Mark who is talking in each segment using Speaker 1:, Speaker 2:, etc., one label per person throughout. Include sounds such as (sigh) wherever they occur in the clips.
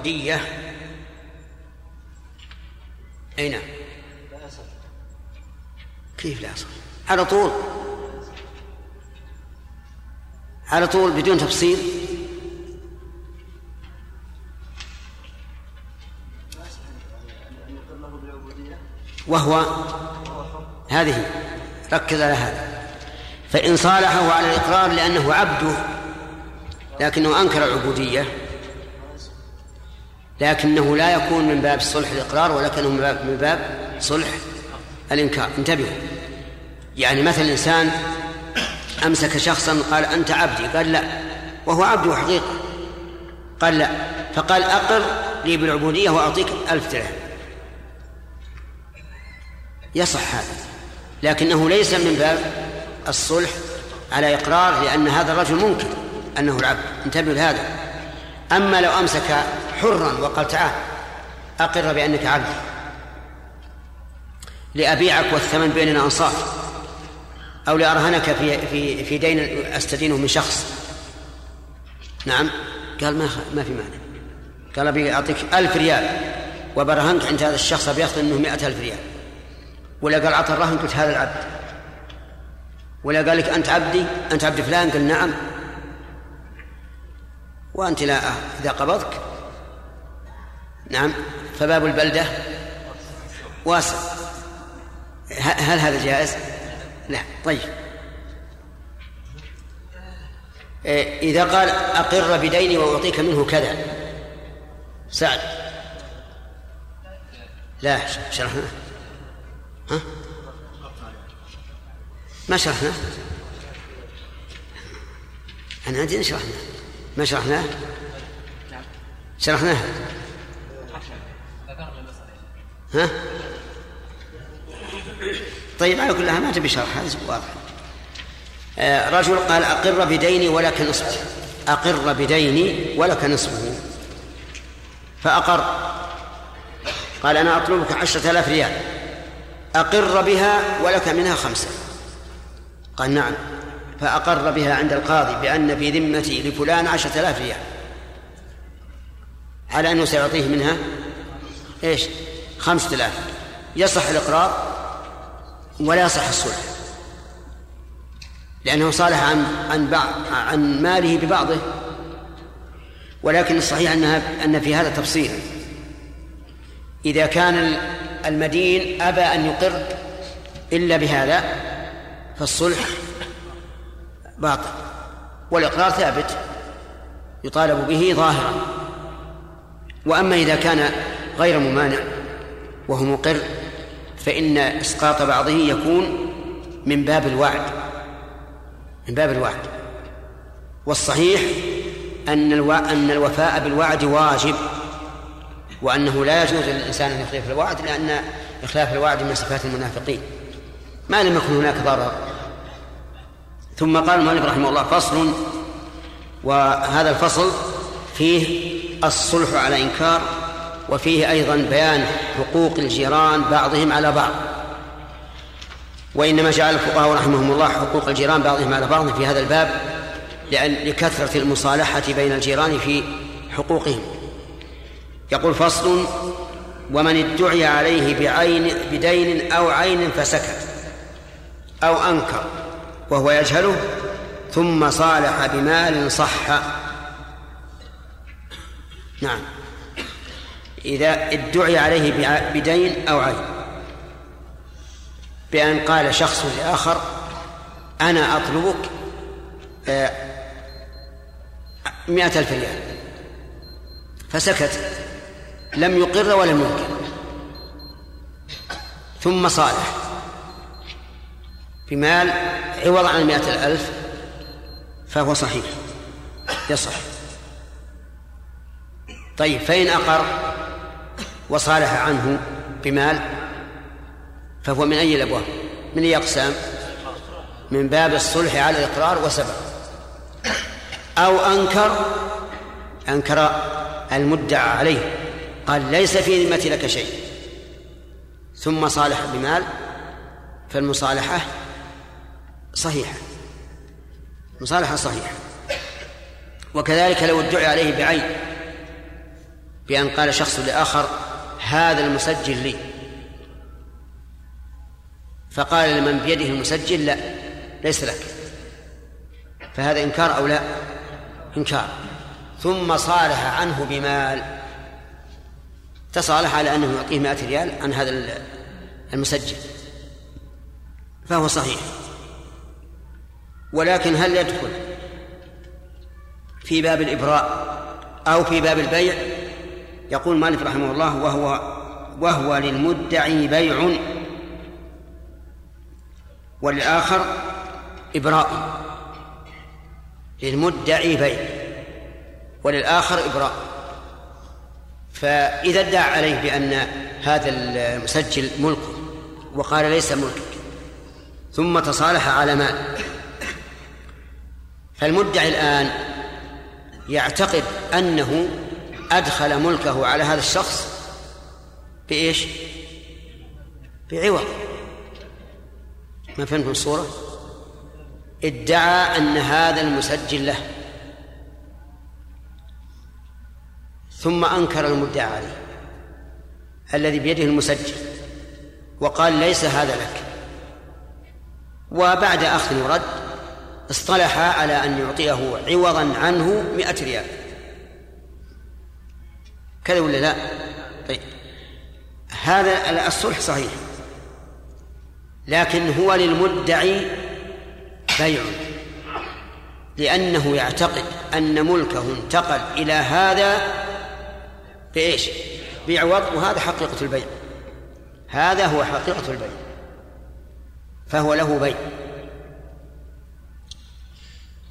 Speaker 1: العبودية أي نعم. كيف لا أصل؟ على طول. على طول بدون تفصيل. وهو هذه. ركز على هذا. فإن صالحه على الإقرار لأنه عبده لكنه أنكر العبودية لكنه لا يكون من باب صلح الإقرار ولكنه من باب, من باب صلح الإنكار. انتبهوا. يعني مثل الإنسان أمسك شخصا قال أنت عبدي قال لا وهو عبده حقيقة قال لا فقال أقر لي بالعبودية وأعطيك ألف درهم. يصح هذا. لكنه ليس من باب الصلح على إقرار لأن هذا الرجل ممكن أنه العبد. انتبهوا لهذا. أما لو أمسك حرا وقال تعال أقر بأنك عبد. لأبيعك والثمن بيننا أنصاف أو لأرهنك في في في دين أستدينه من شخص. نعم. قال ما ما في مانع. قال أبي أعطيك ألف ريال. وبرهنت عند هذا الشخص بياخذ منه مئة ألف ريال. ولا قال أعطى الرهن قلت هذا العبد. ولا قال لك أنت عبدي أنت عبد فلان؟ قال نعم. وأنت لا إذا قبضك نعم. فباب البلدة واسع. هل هذا جائز؟ لا. طيب. إيه، إذا قال أقر بديني وأعطيك منه كذا. سعد. لا شرحنا. ها؟ ما شرحنا. أنا عندي شرحنا. ما شرحناه شرحناه ها؟ طيب على كلها ما تبي شرح هذا واضح. آه رجل قال أقر بديني ولك نصفه أقر بديني ولك نصفه فأقر. قال أنا أطلبك عشرة آلاف ريال. أقر بها ولك منها خمسة. قال نعم. فأقر بها عند القاضي بأن في ذمتي لفلان عشرة آلاف ريال. على أنه سيعطيه منها؟ إيش؟ خمسة آلاف. يصح الإقرار ولا يصح الصلح. لأنه صالح عن عن بعض عن ماله ببعضه. ولكن الصحيح أنها أن في هذا تفصيل. إذا كان المدين أبى أن يقر إلا بهذا فالصلح باطل. والإقرار ثابت. يطالب به ظاهرا. وأما إذا كان غير ممانع وهو مقر فإن إسقاط بعضه يكون من باب الوعد من باب الوعد والصحيح أن. أن الوفاء بالوعد واجب وأنه لا يجوز للإنسان أن يخلف الوعد لأن إخلاف الوعد من صفات المنافقين ما لم يكن هناك ضرر ثم قال المؤلف رحمه الله فصل وهذا الفصل فيه الصلح على إنكار وفيه أيضا بيان حقوق الجيران بعضهم على بعض. وإنما جعل الفقهاء رحمهم الله حقوق الجيران بعضهم على بعض في هذا الباب لأن لكثرة المصالحة بين الجيران في حقوقهم. يقول فصل ومن ادعي عليه بعين بدين أو عين فسكت أو أنكر وهو يجهله ثم صالح بمال صح. نعم. إذا ادعي عليه بدين أو عين بأن قال شخص لآخر أنا أطلبك آه، مئة ألف ريال. فسكت. لم يقر ولم ينكر. ثم صالح. بمال عوض عن مئة الألف فهو صحيح. يصح. طيب فإن أقر وصالح عنه بمال فهو من أي الأبواب؟ من أي أقسام؟ من باب الصلح على الإقرار وسبب. أو أنكر أنكر المدعى عليه قال ليس في ذمتي لك شيء. ثم صالح بمال فالمصالحة صحيحة. مصالحة صحيحة. وكذلك لو ادعي عليه بعين بأن قال شخص لآخر هذا المسجل لي. فقال لمن بيده المسجل لا ليس لك. فهذا إنكار أو لا؟ إنكار. ثم صالح عنه بمال. تصالح على أنه يعطيه مائة ريال عن هذا المسجل. فهو صحيح. ولكن هل يدخل في باب الإبراء أو في باب البيع؟ يقول مالك رحمه الله وهو وهو للمدعي بيع وللآخر إبراء. للمدعي بيع وللآخر إبراء. فإذا ادعى عليه بأن هذا المسجل ملكه وقال ليس ملكك ثم تصالح على مال. فالمدعي الآن يعتقد أنه أدخل ملكه على هذا الشخص بإيش؟ بعوض ما فهمتم الصورة؟ ادعى أن هذا المسجل له ثم أنكر المدعى عليه الذي بيده المسجل وقال ليس هذا لك وبعد أخذ ورد اصطلح على أن يعطيه عوضا عنه مئة ريال كذا ولا لا؟ طيب. هذا الصلح صحيح. لكن هو للمدعي بيع. لأنه يعتقد أن ملكه انتقل إلى هذا بإيش؟ بعوض وهذا حقيقة البيع. هذا هو حقيقة البيع. فهو له بيع.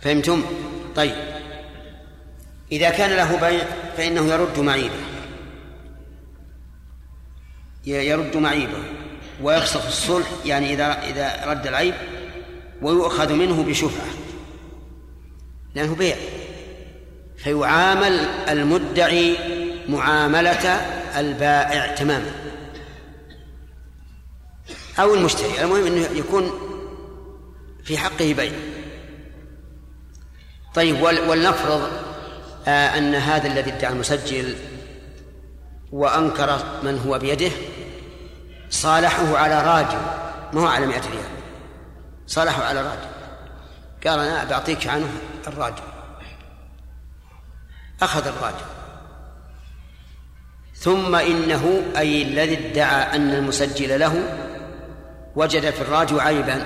Speaker 1: فهمتم؟ طيب. إذا كان له بيع فإنه يرد معيبه. يرد معيبه. ويفسخ الصلح يعني إذا إذا رد العيب ويؤخذ منه بشفعة. لأنه بيع. فيعامل المدعي معاملة البائع تماما. أو المشتري. المهم أنه يكون في حقه بيع. طيب ولنفرض أن هذا الذي ادعى المسجل وأنكر من هو بيده صالحه على راجل ما هو على مئة ريال. صالحه على راجل. قال أنا بعطيك عنه الراجل. أخذ الراجل. ثم إنه أي الذي ادعى أن المسجل له وجد في الراجل عيبا.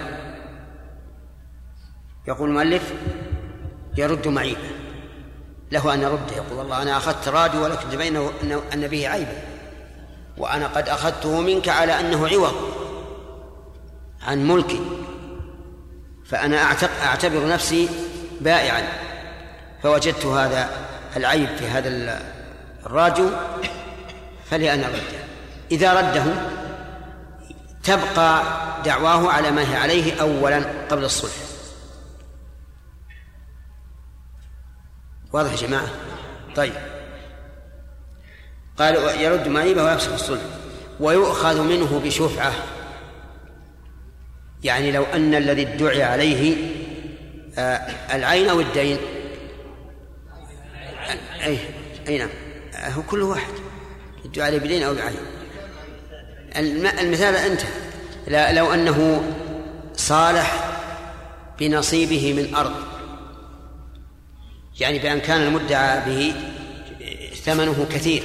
Speaker 1: يقول المؤلف يرد معيبا. له أن يرد يقول والله أنا أخذت رادي ولكن تبين أن به عيبا وأنا قد أخذته منك على أنه عوض عن ملكي. فأنا أعتبر نفسي بائعا. فوجدت هذا العيب في هذا الراجو فلي أنا رده إذا رده تبقى دعواه على ما هي عليه أولا قبل الصلح. واضح يا جماعة؟ طيب. قال يرد معيبه ويفسخ الصلح. ويؤخذ منه بشفعة. يعني لو أن الذي ادعي عليه آه، العين أو الدين. أي أي نعم. هو كل واحد. يدعي عليه بدين أو بعين. المثال أنت. لو أنه صالح بنصيبه من أرض. يعني بأن كان المدعى به ثمنه كثير.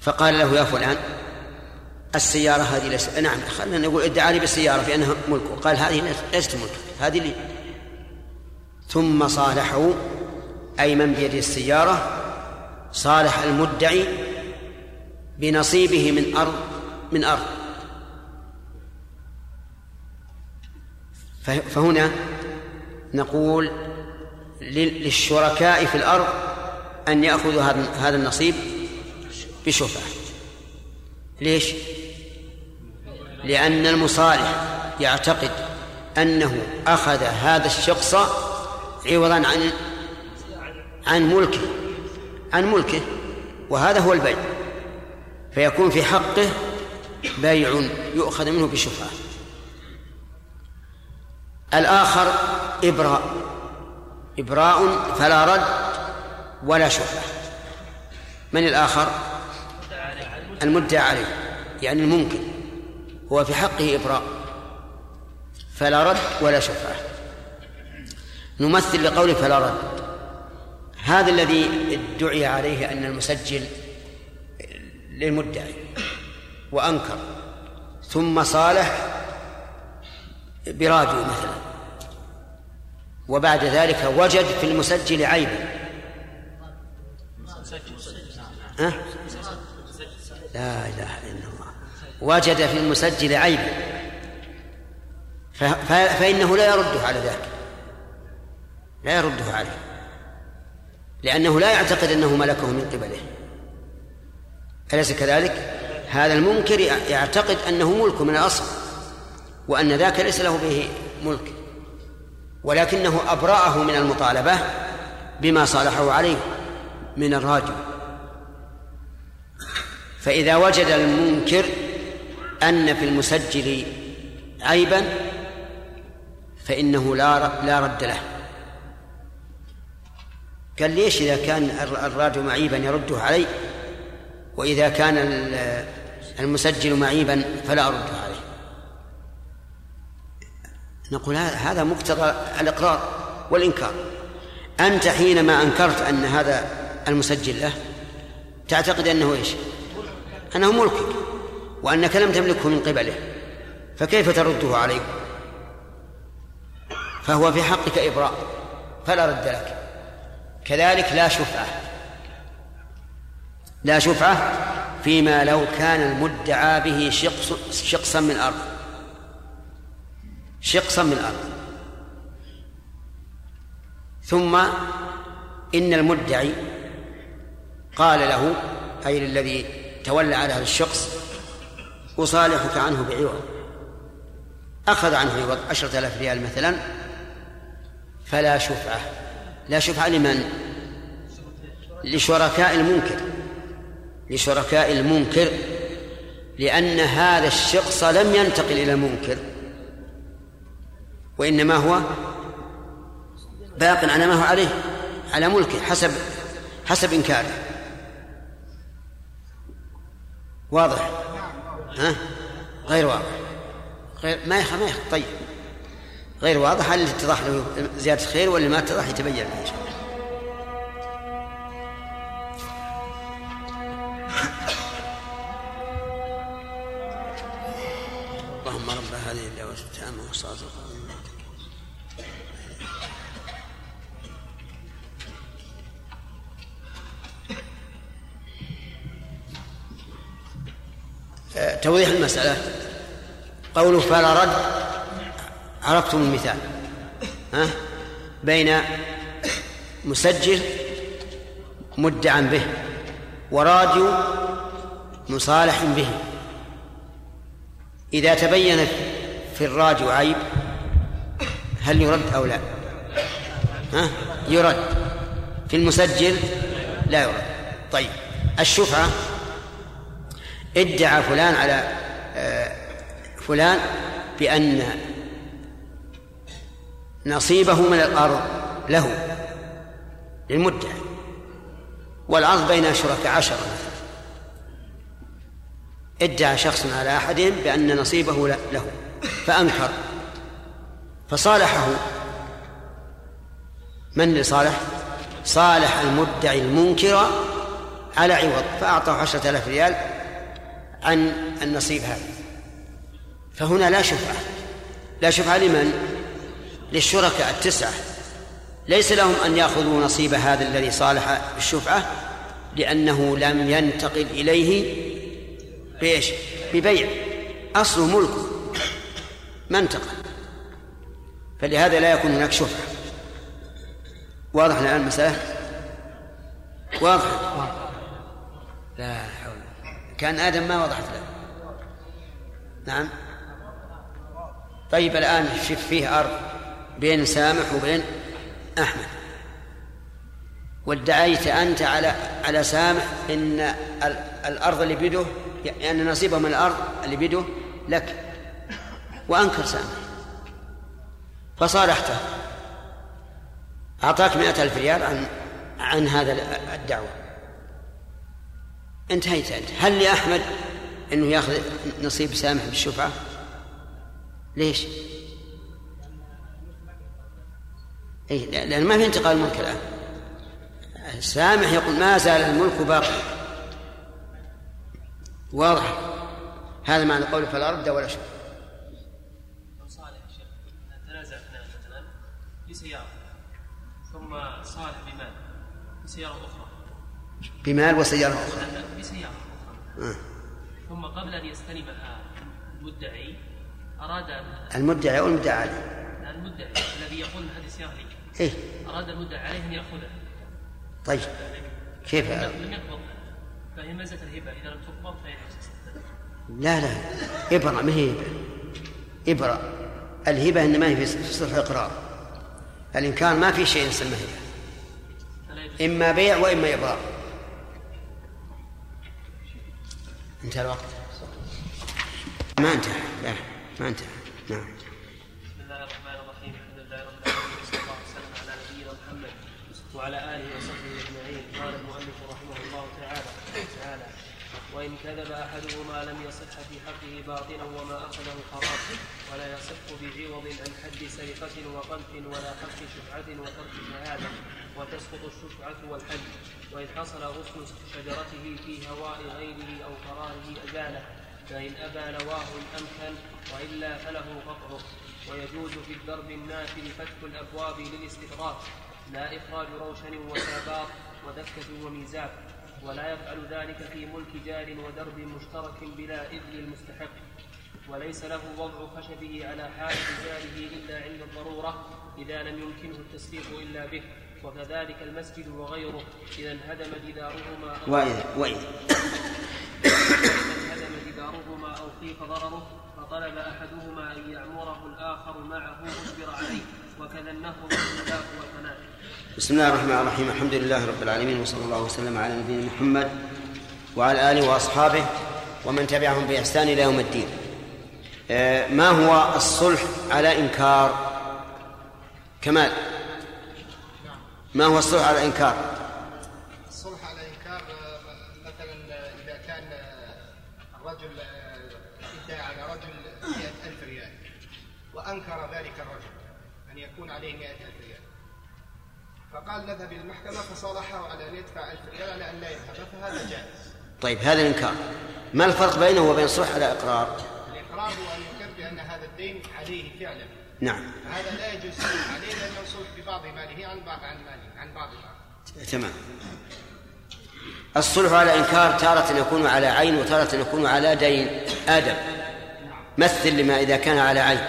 Speaker 1: فقال له يا فلان السيارة هذه ليست نعم خلينا نقول ادعى لي بالسيارة بأنها ملكه. قال هذه ليست ملك هذه لي. ثم صالحه أي من بيده السيارة صالح المدعي بنصيبه من أرض من أرض. فهنا نقول للشركاء في الأرض أن يأخذوا هذا النصيب بشفعة ليش؟ لأن المصالح يعتقد أنه أخذ هذا الشخص عوضا عن عن ملكه عن ملكه وهذا هو البيع. فيكون في حقه بيع يؤخذ منه بشفعة الآخر إبراء. إبراء فلا رد ولا شفعة من الآخر؟ المدعى عليه يعني الممكن. هو في حقه إبراء. فلا رد ولا شفعة نمثل لقوله فلا رد. هذا الذي ادعي عليه أن المسجل للمدعي وأنكر. ثم صالح براديو مثلا. وبعد ذلك وجد في المسجل عيبا ها؟ لا إله إلا الله. وجد في المسجل عيبا فإنه لا يرده على ذلك. لا يرده عليه. لأنه لا يعتقد أنه ملكه من قبله. أليس كذلك؟ هذا المنكر يعتقد أنه ملك من الأصل وأن ذاك ليس له به ملك. ولكنه أبرأه من المطالبة بما صالحه عليه من الراجل فإذا وجد المنكر أن في المسجل عيبا فإنه لا لا رد له. قال ليش إذا كان الراديو معيبا يرده علي؟ وإذا كان المسجل معيبا فلا أرده نقول هذا مقتضى الإقرار والإنكار. أنت حينما أنكرت أن هذا المسجل له تعتقد أنه إيش؟ أنه ملكك وأنك لم تملكه من قبله فكيف ترده عليه فهو في حقك إبراء فلا رد لك. كذلك لا شفعة. لا شفعة فيما لو كان المدعى به شقص شقصا من الأرض. شقصا من الأرض. ثم إن المدعي قال له أي للذي تولى على هذا الشخص أصالحك عنه بعوض. أخذ عنه عوض عشرة آلاف ريال مثلا فلا شفعة. لا شفعة لمن؟ لشركاء المنكر. لشركاء المنكر لأن هذا الشخص لم ينتقل إلى المنكر. وإنما هو باق على ما هو عليه على ملكه حسب حسب إنكاره. واضح؟ ها؟ غير واضح. غير ما يخ ما يخ طيب. غير واضح هل اتضح له زيادة خير ولا ما اتضح؟ يتبين إن شاء الله. اللهم رب هذه الدعوة التامة والصلاة توضيح المسألة. قوله فلا رد عرفتم المثال. ها؟ بين مسجل مدعا به وراديو مصالح به. إذا تبين في الراديو عيب هل يرد أو لا؟ ها؟ يرد. في المسجل لا يرد. طيب الشفعة ادعى فلان على آه، فلان بأن نصيبه من الأرض له للمدعي والأرض بين شركاء عشرة مثلا ادعى شخص على أحدهم بأن نصيبه له فأنكر. فصالحه. من اللي صالح؟ صالح المدعي المنكر على عوض. فأعطاه عشرة آلاف ريال عن النصيب هذا. فهنا لا شفعة. لا شفعة لمن؟ للشركاء التسعة. ليس لهم أن يأخذوا نصيب هذا الذي صالح بالشفعة لأنه لم ينتقل إليه بإيش؟ ببيع. أصله ملكه. ما انتقل. فلهذا لا يكون هناك شفعة. واضح الآن المسألة؟ واضح. لا كان آدم ما وضحت له. نعم. طيب الآن شوف فيه أرض بين سامح وبين أحمد. وادعيت أنت على على سامح إن الأرض اللي بيده يعني أن نصيبه من الأرض اللي بيده لك. وأنكر سامح. فصالحته أعطاك مئة ألف ريال عن عن هذا الدعوة. انتهيت أنت. هل لأحمد أنه يأخذ نصيب سامح بالشفعة؟ ليش؟ أي لأن ما في انتقال الملك الآن. سامح يقول ما زال الملك باقي. واضح. هذا معنى قوله فلا رد ولا شك.
Speaker 2: صالح بمال. بسيارة أخرى.
Speaker 1: بمال وسيارة أخرى.
Speaker 2: بسيارة أخرى. ثم قبل أن يستلمها المدعي أراد
Speaker 1: المدعي أو المدعى عليه؟
Speaker 2: المدعي الذي يقول هذه سيارة لي
Speaker 1: إيه؟
Speaker 2: أراد المدعي عليه أن يأخذها.
Speaker 1: طيب. كيف
Speaker 2: لم يقبض. فهي مزة الهبة. إذا لم تقبض فهي
Speaker 1: لا لا. إبرة ما هي هبة إبرة. الهبة إنما هي في صرف إقرار الإنكار ما في شيء يسمى هبة. إما بيع وإما إبرار انتهى الوقت. ما انتهى. لا ما انتهى. نعم.
Speaker 2: بسم الله الرحمن الرحيم الحمد لله رب العالمين صلى الله وسلم على نبينا محمد وعلى آله وصحبه أجمعين قال المؤلف رحمه الله تعالى تعالى وإن كذب أحدهما لم يصح في حقه باطلا وما أخذه خراب ولا يصح بعوض عن حد سرقة وقذف ولا حق شفعة وترك شهادة وتسقط الشفعة والحد وإن حصل غصن شجرته في هواء غيره أو قراره أزاله فإن أبى نواه أمكن وإلا فله قطعه ويجوز في الدرب النافل فتح الأبواب للاستغراق. لا إخراج روشن وساباط ودكة وميزاب. ولا يفعل ذلك في ملك جار ودرب مشترك بلا إذن المستحق. وليس له وضع خشبه على حال جاره إلا عند الضرورة. إذا لم يمكنه التسليق إلا به وكذلك المسجد وغيره. إذا انهدم جدارهما أو
Speaker 1: وإذا وإذا.
Speaker 2: انهدم جدارهما أو خيف ضرره فطلب أحدهما أن يعمره الآخر معه أجبر عليه وكذا النهر والملاك والفناء.
Speaker 1: بسم الله الرحمن الرحيم. الحمد لله رب العالمين وصلى الله وسلم على نبينا محمد وعلى آله وأصحابه ومن تبعهم بإحسان إلى يوم الدين. آه، ما هو الصلح على إنكار كمال. ما هو الصلح على الإنكار
Speaker 3: الصلح على الإنكار مثلا إذا كان الرجل ادعى على رجل مئة ألف ريال وأنكر ذلك الرجل أن يكون عليه مئة ألف ريال. فقال نذهب إلى المحكمة فصالحه على أن يدفع ألف ريال على أن لا يذهب فهذا جائز.
Speaker 1: طيب هذا الإنكار ما الفرق بينه وبين الصلح على إقرار؟
Speaker 3: الإقرار هو أن يقر بأن هذا الدين عليه فعلا.
Speaker 1: نعم.
Speaker 3: هذا لا يجوز الصلح عليه لأنه صلح ببعض ماله عن بعض عن ماله عن بعض ماله
Speaker 1: تمام. الصلح على إنكار تارة يكون على عين وتارة يكون على دين. آدم مثل لما إذا كان على عين.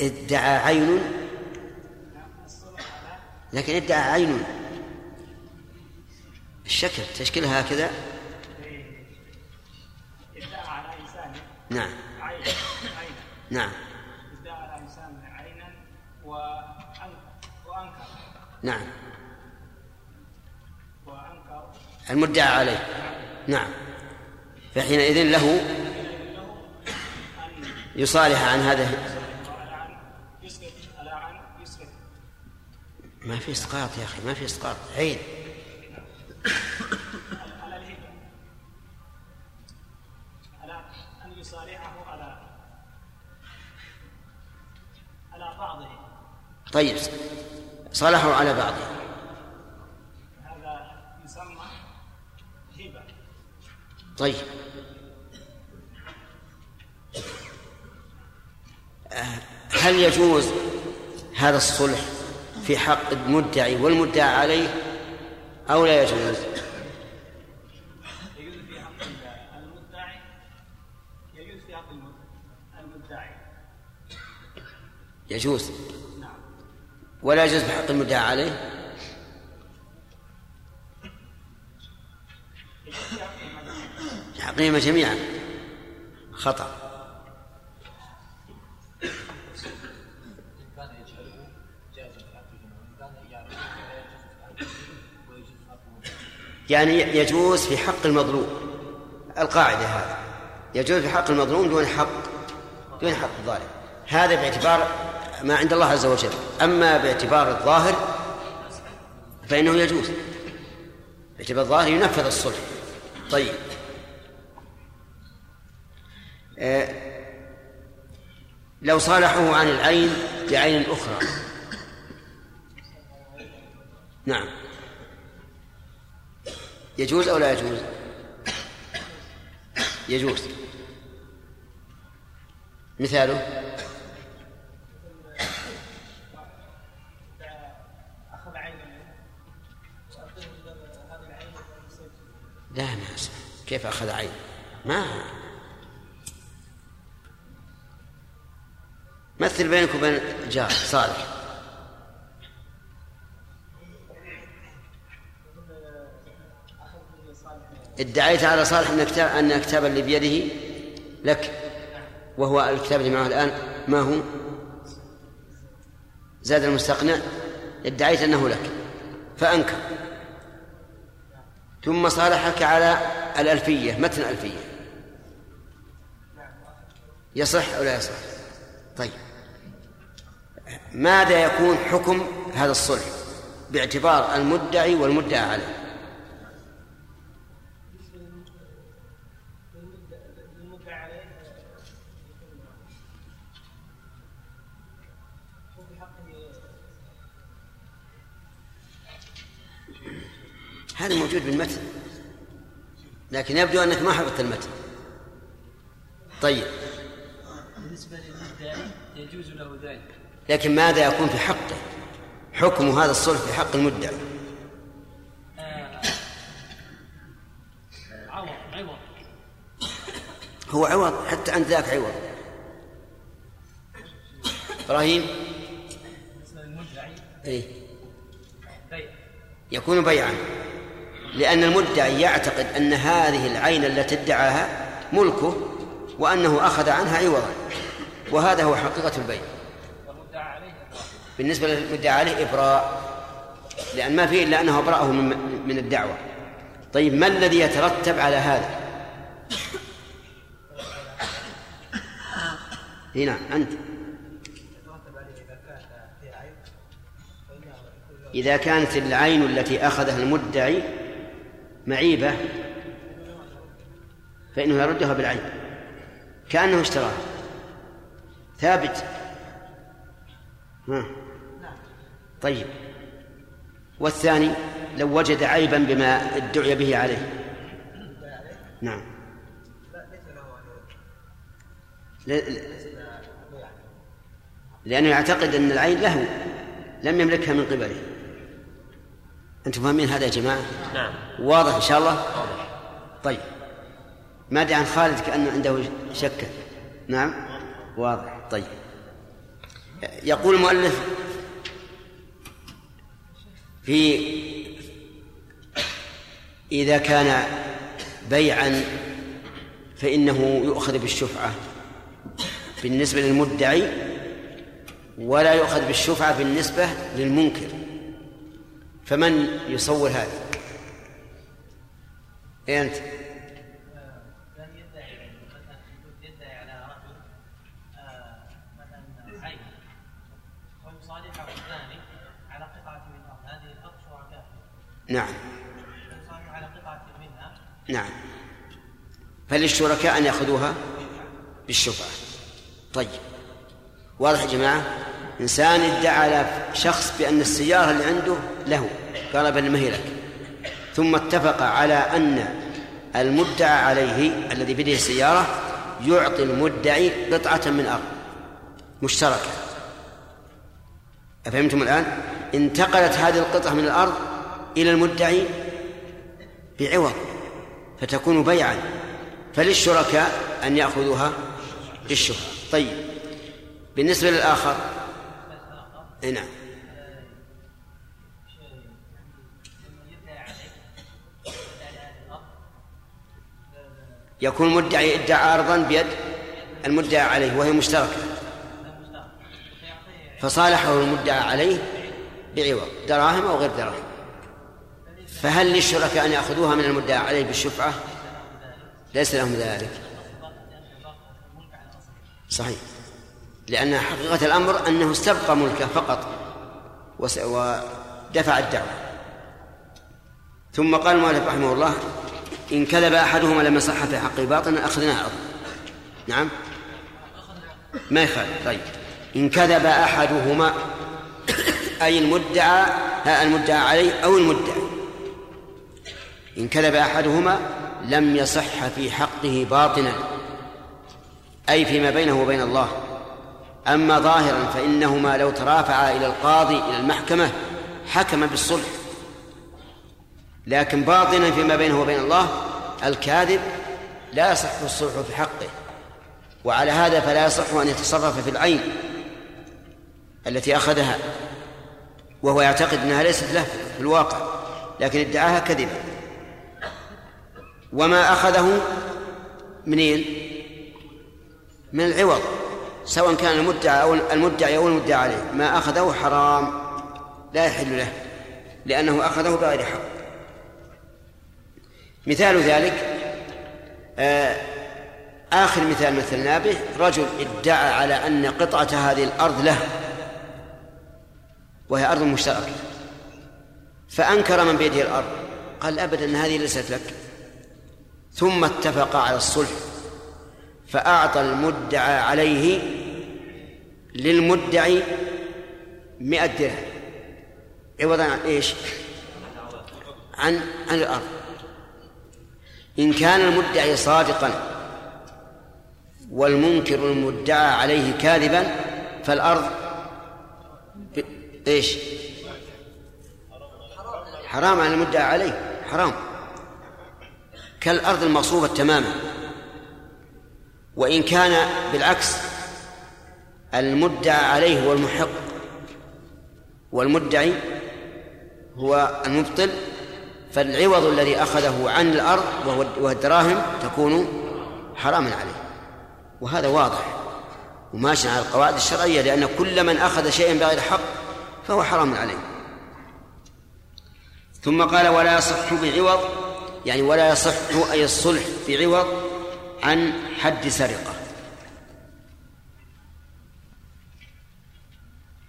Speaker 1: ادعى عين. لكن ادعى عين. الشكل تشكيلها هكذا. نعم. نعم. نعم. المدعى عليه. نعم. فحينئذ له يصالح عن هذا. ما في إسقاط يا أخي ما في إسقاط. عين. طيب. صالحوا على بعضه
Speaker 4: هذا يسمى هبه
Speaker 1: طيب. هل يجوز هذا الصلح في حق المدعي والمدعى عليه أو لا يجوز؟
Speaker 4: يجوز في حق المدعي. يجوز في حق المدعي.
Speaker 1: يجوز. ولا يجوز في حق المدعى عليه؟ حقهما جميعا. خطأ. يعني يجوز في حق المظلوم. القاعدة هذا يجوز في حق المظلوم دون حق دون حق الظالم. هذا باعتبار ما عند الله عز وجل. أما باعتبار الظاهر فإنه يجوز. باعتبار الظاهر ينفذ الصلح. طيب. آه لو صالحه عن العين بعين أخرى. نعم. يجوز أو لا يجوز؟ يجوز. مثاله؟ لا ما كيف أخذ عين؟ ما مثل بينك وبين جار صالح. ادعيت على صالح أن كتاب أن الكتاب اللي بيده لك وهو الكتاب اللي معه الآن ما هو؟ زاد المستقنع ادعيت أنه لك فأنكر. ثم صالحك على الألفية متن ألفية. يصح أو لا يصح؟ طيب. ماذا يكون حكم هذا الصلح؟ باعتبار المدعي والمدعى عليه. هذا موجود بالمتن. لكن يبدو أنك ما حفظت المتن. طيب.
Speaker 2: بالنسبة للمدعي يجوز له ذلك.
Speaker 1: لكن ماذا يكون في حقه؟ حكم هذا الصلح في حق المدعي
Speaker 2: آه، عوض عوض.
Speaker 1: هو عوض حتى عند ذاك عوض. إبراهيم؟
Speaker 2: بالنسبة للمدعي
Speaker 1: إيه.
Speaker 2: بيع.
Speaker 1: يكون بيعا. لأن المدعي يعتقد أن هذه العين التي ادعاها ملكه وأنه أخذ عنها عوضا. وهذا هو حقيقة البيع بالنسبة للمدعى عليه إبراء لأن ما فيه إلا أنه أبرأه من, من الدعوة. طيب ما الذي يترتب على هذا؟ هنا نعم أنت. إذا كانت العين التي أخذها المدعي معيبة فإنه يردها بالعين كأنه اشتراها ثابت. ها. طيب. والثاني لو وجد عيبا بما ادعي به عليه. نعم. لأنه يعتقد أن العين له لم يملكها من قبله. أنتم فاهمين هذا يا جماعة؟
Speaker 2: نعم.
Speaker 1: واضح إن شاء الله؟ واضح. طيب. ما أدري عن خالد كأنه عنده شكة نعم؟ واضح. طيب. يقول المؤلف في إذا كان بيعا فإنه يؤخذ بالشفعة بالنسبة للمدعي ولا يؤخذ بالشفعة بالنسبة للمنكر. فمن يصور هذا؟ إيه أنت؟ نعم. نعم. فللشركاء أن يأخذوها بالشفعة طيب. واضح يا جماعة؟ إنسان ادعى على شخص بأن السيارة اللي عنده له. قال بل ما هي لك. ثم اتفق على أن المدعى عليه الذي بيده السيارة يعطي المدعي قطعة من أرض مشتركة. أفهمتم الآن؟ انتقلت هذه القطعة من الأرض إلى المدعي بعوض فتكون بيعا فللشركاء أن يأخذوها بالشفعة طيب بالنسبة للآخر نعم. يكون المدعي ادعى عرضا بيد المدعى عليه وهي مشتركة. فصالحه المدعى عليه بعوض دراهم أو غير دراهم. فهل للشركاء أن يأخذوها من المدعى عليه بالشفعة؟ ليس لهم ذلك. صحيح. لأن حقيقة الأمر أنه استبقى ملكه فقط ودفع الدعوة. ثم قال المؤلف رحمه الله إن كذب أحدهما لما صح في حق باطنا أخذناه نعم؟ ما يخالف. طيب. إن كذب أحدهما أي المدعى المدعى عليه أو المدعي إن كذب أحدهما لم يصح في حقه باطنا أي فيما بينه وبين الله. أما ظاهرا فإنهما لو ترافعا إلى القاضي إلى المحكمة حكم بالصلح. لكن باطنا فيما بينه وبين الله الكاذب لا يصح الصلح في حقه وعلى هذا فلا يصح أن يتصرف في العين التي أخذها وهو يعتقد أنها ليست له في الواقع لكن ادعاها كذبا وما أخذه منين؟ من العوض سواء كان المدعى أو المدعي أو المدعى عليه ما أخذه حرام لا يحل له لأنه أخذه بغير حق مثال ذلك آه آخر مثال مثلنا به رجل ادعى على أن قطعة هذه الأرض له وهي أرض مشتركة فأنكر من بيده الأرض قال أبدا هذه ليست لك ثم اتفق على الصلح فأعطى المدعى عليه للمدعي مئة درهم عوضا عن إيش؟ عن عن الأرض إن كان المدعي صادقا والمنكر المدعى عليه كاذبا فالأرض إيش؟ حرام على المدعى عليه حرام. كالأرض المغصوبة تماما. وإن كان بالعكس المدعى عليه هو المحق. والمدعي هو المبطل. فالعوض الذي أخذه عن الأرض وهو الدراهم تكون حراما عليه. وهذا واضح وماشي على القواعد الشرعية لأن كل من أخذ شيئا بغير حق فهو حرام عليه. ثم قال ولا يصح بعوض يعني ولا يصح أي الصلح بعوض عن حد سرقة.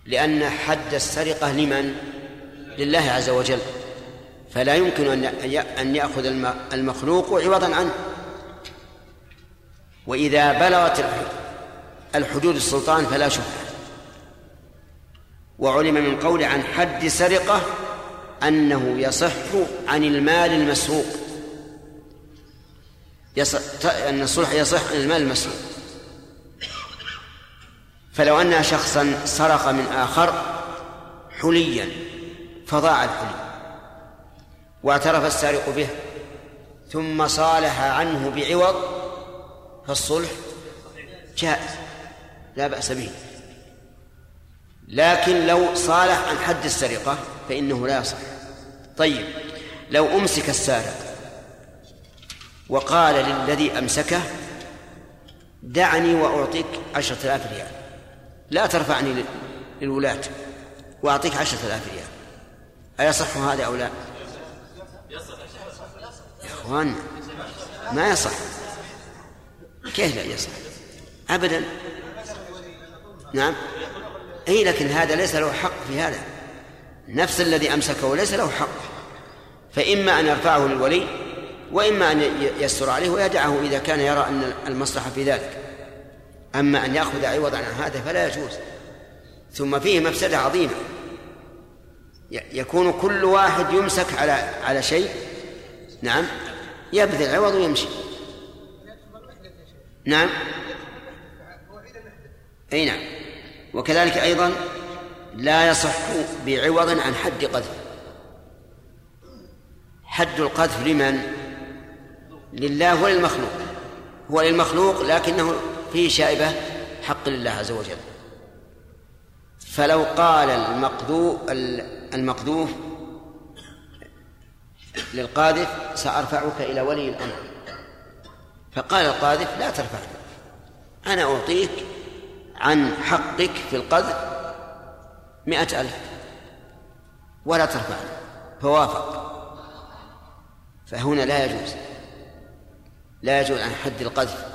Speaker 1: لأن حد السرقة لمن؟ لله عز وجل. فلا يمكن أن يأخذ المخلوق عوضا عنه. وإذا بلغت الحدود السلطان فلا شبهة وعلم من قول عن حد سرقة أنه يصح عن المال المسروق. أن الصلح يصح عن المال المسروق. فلو أن شخصا سرق من آخر حليا فضاع الحلي واعترف السارق به ثم صالح عنه بعوض فالصلح جائز لا بأس به. لكن لو صالح عن حد السرقة فإنه لا يصح. طيب لو أمسك السارق وقال للذي أمسكه دعني وأعطيك عشرة آلاف ريال. لا ترفعني للولاة وأعطيك عشرة آلاف ريال. أيصح هذا أو لا؟ إخوان ما يصح. كيف لا يصح؟ أبدا. نعم. أي لكن هذا ليس له حق في هذا. نفس الذي أمسكه ليس له حق. فإما أن يرفعه للولي وإما أن يستر عليه ويدعه إذا كان يرى أن المصلحة في ذلك. أما أن يأخذ عوضا عن هذا فلا يجوز. ثم فيه مفسدة عظيمة. يكون كل واحد يمسك على على شيء. نعم. يبذل العوض ويمشي. نعم. أي نعم. وكذلك أيضا لا يصح بعوض عن حد قذف. حد القذف لمن؟ لله وللمخلوق. هو للمخلوق لكنه فيه شائبة حق لله عز وجل. فلو قال المقذوف المقذوف للقاذف سأرفعك إلى ولي الأمر. فقال القاذف لا ترفعني. أنا أعطيك عن حقك في القذف مئة ألف. ولا ترفعني. فوافق. فهنا لا يجوز. لا يجوز عن حد القذف.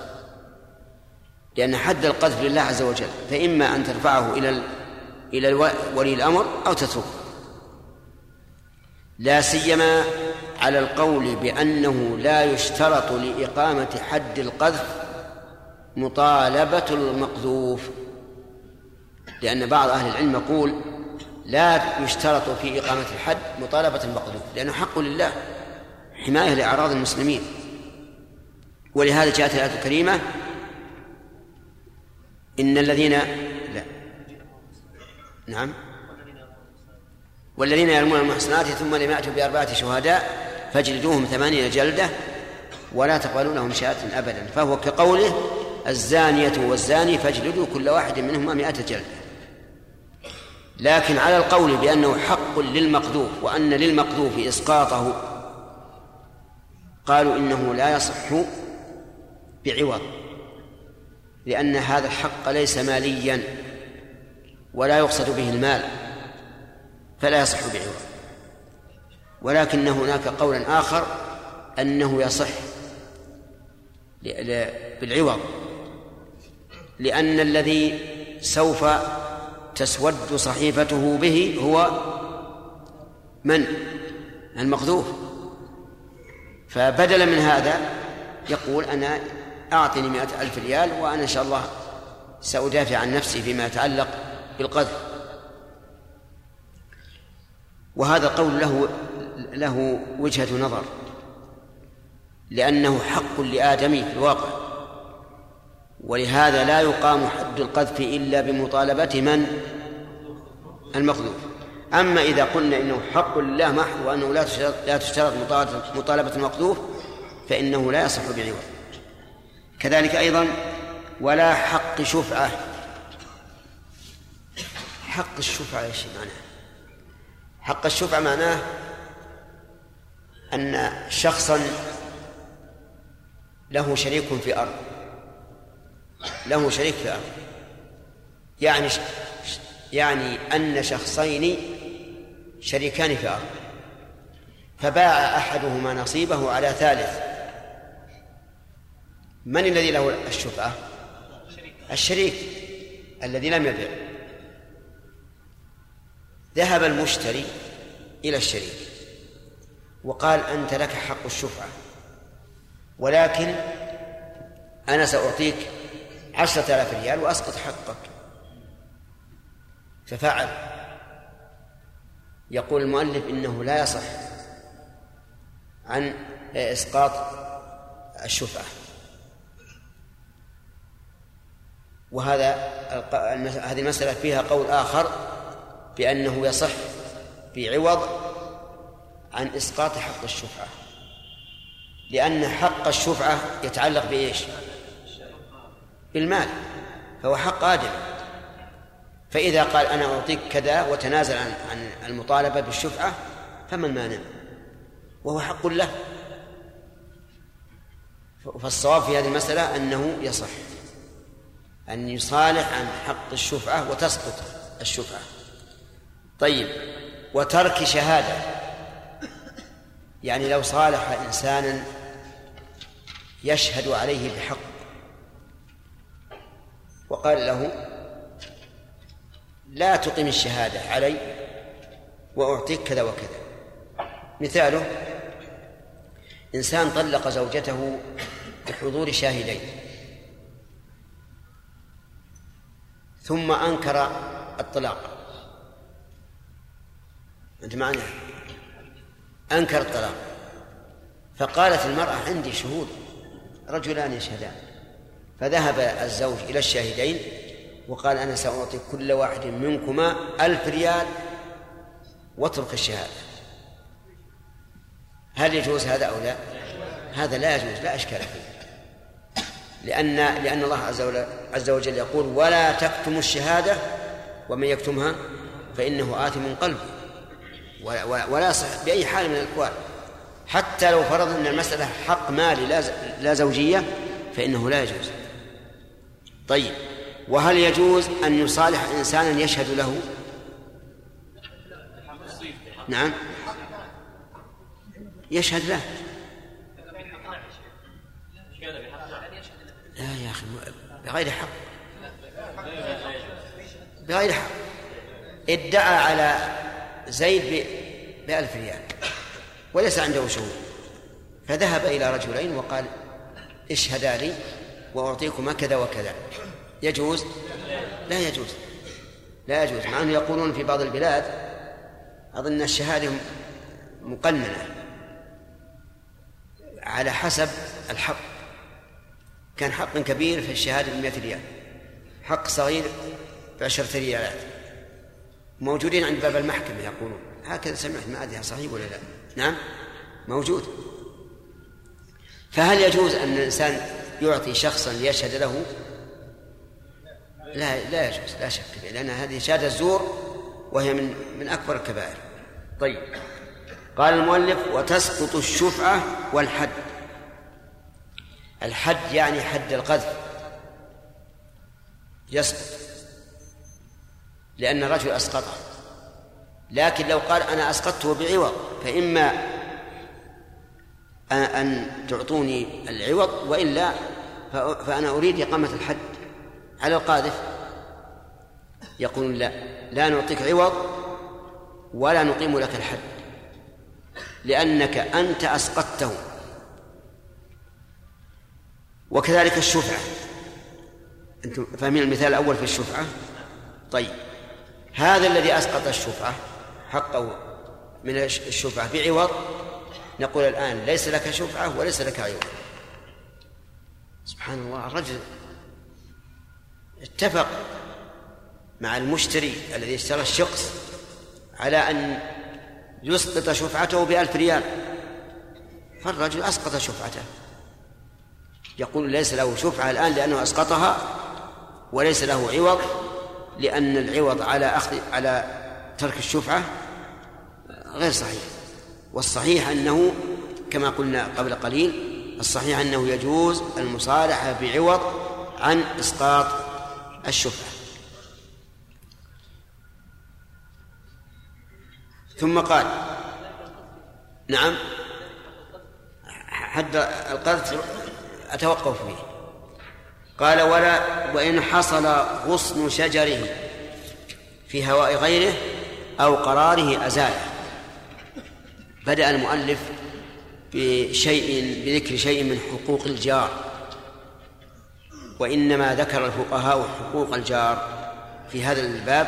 Speaker 1: لأن حد القذف لله عز وجل. فإما أن ترفعه إلى إلى ولي الأمر أو تتركه. لا سيما على القول بأنه لا يشترط لإقامة حد القذف مطالبة المقذوف. لأن بعض أهل العلم يقول لا يشترط في إقامة الحد مطالبة المقذوف لأنه حق لله حماية لأعراض المسلمين. ولهذا جاءت الآية الكريمة إن الذين لا. نعم. والذين يرمون المحصنات ثم لم يأتوا بأربعة شهداء فاجلدوهم ثمانين جلدة ولا تقبلوا لهم شهادة أبدا. فهو كقوله الزانية والزاني فاجلدوا كل واحد منهما مئة جلدة. لكن على القول بأنه حق للمقذوف وأن للمقذوف إسقاطه قالوا إنه لا يصح بعوض لأن هذا الحق ليس ماليا ولا يقصد به المال. فلا يصح بعوض. ولكن هناك قولا آخر أنه يصح بالعوض. لأن الذي سوف تسود صحيفته به هو من؟ المقذوف. فبدلا من هذا يقول أنا أعطني مئة ألف ريال وأنا إن شاء الله سأدافع عن نفسي فيما يتعلق بالقذف. وهذا القول له له وجهة نظر لأنه حق لآدمي في الواقع. ولهذا لا يقام حد القذف إلا بمطالبة من؟ المقذوف أما إذا قلنا إنه حق لله محض وأنه لا لا تشترط مطالبة المقذوف فإنه لا يصح بعوض. كذلك أيضا ولا حق شفعة. حق الشفعة إيش معناه؟ حق الشفعة معناه أن شخصا له شريك في أرض. له شريك في أرض. يعني يعني أن شخصين شريكان في أرض. فباع أحدهما نصيبه على ثالث. من الذي له الشفعة؟ الشريك. الذي لم يبع ذهب المشتري إلى الشريك وقال أنت لك حق الشفعة ولكن أنا سأعطيك عشرة آلاف ريال وأسقط حقك. ففعل. يقول المؤلف إنه لا يصح عن إسقاط الشفعة. وهذا هذه المسألة فيها قول آخر بأنه يصح بعوض عن إسقاط حق الشفعة لأن حق الشفعة يتعلق بإيش؟ بالمال فهو حق آدم فإذا قال أنا أعطيك كذا وتنازل عن عن المطالبة بالشفعة فما المانع؟ وهو حق له فالصواب في هذه المسألة أنه يصح أن يصالح عن حق الشفعة وتسقط الشفعة طيب وترك شهادة. يعني لو صالح إنسانا يشهد عليه بحق. وقال له لا تقم الشهادة علي وأعطيك كذا وكذا. مثاله إنسان طلق زوجته بحضور شاهدين. ثم أنكر الطلاق. أنت معنا؟ أنكر الطلاق فقالت المرأة عندي شهود رجلان يشهدان فذهب الزوج إلى الشاهدين وقال أنا سأعطي كل واحد منكما ألف ريال واترك الشهادة. هل يجوز هذا أو لا؟ هذا لا يجوز لا إشكال فيه. لأن لأن الله عز وجل يقول ولا تكتموا الشهادة ومن يكتمها فإنه آثم قلبه. ولا يصح بأي حال من الأحوال. حتى لو فرض أن المسألة حق مالي لا لا زوجية فإنه لا يجوز. طيب وهل يجوز أن يصالح إنسانا يشهد له؟ نعم. يشهد له. لا يا أخي بغير حق. بغير حق. ادعى على زيد بألف ريال وليس عنده شهود. فذهب إلى رجلين وقال اشهدا لي وأعطيكما كذا وكذا. يجوز؟ لا يجوز. لا يجوز مع أنه يقولون في بعض البلاد أظن الشهادة مقننة على حسب الحق. كان حق كبير في الشهادة بمئة ريال حق صغير بعشرة ريالات. موجودين عند باب المحكمة يقولون. هكذا سمعت ما أدري صحيح ولا لا. نعم؟ موجود. فهل يجوز أن الإنسان يعطي شخصا ليشهد له؟ لا لا يجوز لا شك لأن هذه شهادة الزور وهي من من أكبر الكبائر. طيب. قال المؤلف وتسقط الشفعة والحد. الحد يعني حد القذف. يسقط. لأن الرجل أسقطه. لكن لو قال أنا أسقطته بعوض فإما أن تعطوني العوض وإلا فأنا أريد إقامة الحد. على القاذف. يقول لا لا نعطيك عوض ولا نقيم لك الحد. لأنك أنت أسقطته. وكذلك الشفعة. أنتم فاهمين المثال الأول في الشفعة؟ طيب. هذا الذي أسقط الشفعة حقه من الشفعة بعوض نقول الآن ليس لك شفعة وليس لك عوض سبحان الله الرجل اتفق مع المشتري الذي اشترى الشخص على أن يسقط شفعته بألف ريال. فالرجل أسقط شفعته. يقول ليس له شفعة الآن لأنه أسقطها وليس له عوض. لأن العوض على أخذ على ترك الشفعة غير صحيح. والصحيح أنه كما قلنا قبل قليل الصحيح أنه يجوز المصالحة بعوض عن إسقاط الشفعة. ثم قال نعم حد القذف أتوقف فيه. قال ولا وإن حصل غصن شجره في هواء غيره أو قراره أزاله بدأ المؤلف بشيء بذكر شيء من حقوق الجار وإنما ذكر الفقهاء حقوق الجار في هذا الباب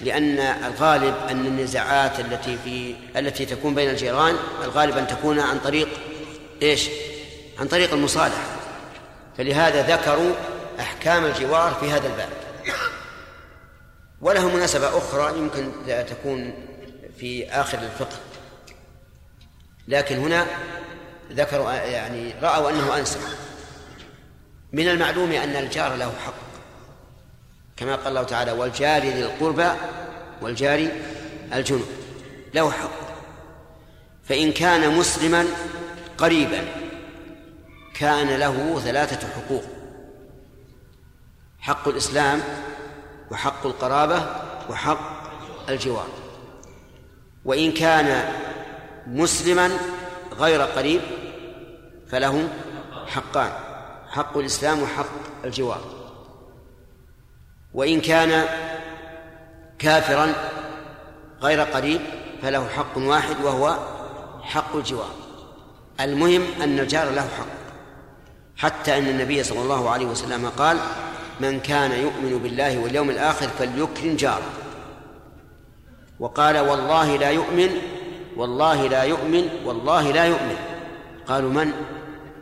Speaker 1: لأن الغالب أن النزاعات التي في التي تكون بين الجيران الغالب أن تكون عن طريق إيش؟ عن طريق المصالحة فلهذا ذكروا أحكام الجوار في هذا الباب. وله مناسبة أخرى يمكن تكون في آخر الفقه. لكن هنا ذكروا يعني رأوا أنه أنسب. من المعلوم أن الجار له حق. كما قال الله تعالى والجار ذي القربى والجار الجنب له حق. فإن كان مسلما قريبا. كان له ثلاثة حقوق. حق الإسلام وحق القرابة وحق الجوار. وإن كان مسلما غير قريب فله حقان. حق الإسلام وحق الجوار. وإن كان كافرا غير قريب فله حق واحد وهو حق الجوار. المهم أن الجار له حق. حتى أن النبي صلى الله عليه وسلم قال من كان يؤمن بالله واليوم الآخر فليكرم جاره. وقال والله لا يؤمن والله لا يؤمن والله لا يؤمن. قالوا من؟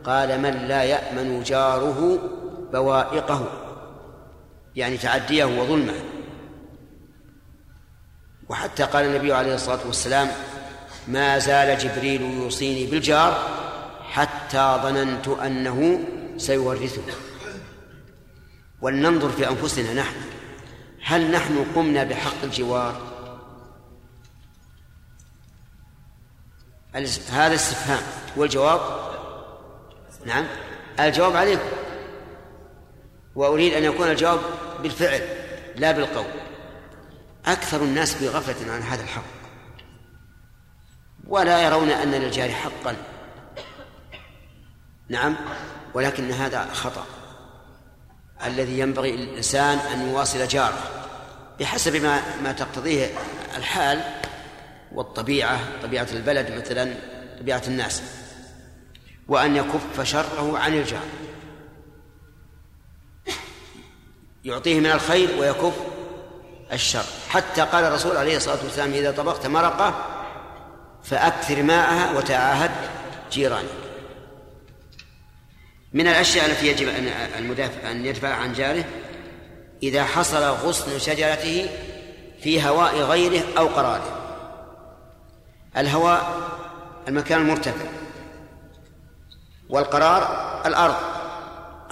Speaker 1: قال من لا يأمن جاره بوائقه. يعني تعديه وظلمه. وحتى قال النبي عليه الصلاة والسلام ما زال جبريل يوصيني بالجار حتى ظننت أنه سيورثه. ولننظر في أنفسنا نحن هل نحن قمنا بحق الجوار؟ هذا استفهام. والجواب؟ نعم. الجواب عليكم. وأريد أن يكون الجواب بالفعل لا بالقول. أكثر الناس بغفلة عن هذا الحق ولا يرون أن للجار حقا. نعم ولكن هذا خطأ. الذي ينبغي للإنسان أن يواصل جاره بحسب ما ما تقتضيه الحال والطبيعة طبيعة البلد مثلا طبيعة الناس وأن يكف شره عن الجار. يعطيه من الخير ويكف الشر. حتى قال الرسول عليه الصلاة والسلام إذا طبخت مرقة فأكثر ماءها وتعاهد جيرانك. من الأشياء التي يجب أن المدافع أن يدفع عن جاره إذا حصل غصن شجرته في هواء غيره أو قراره. الهواء المكان المرتفع. والقرار الأرض.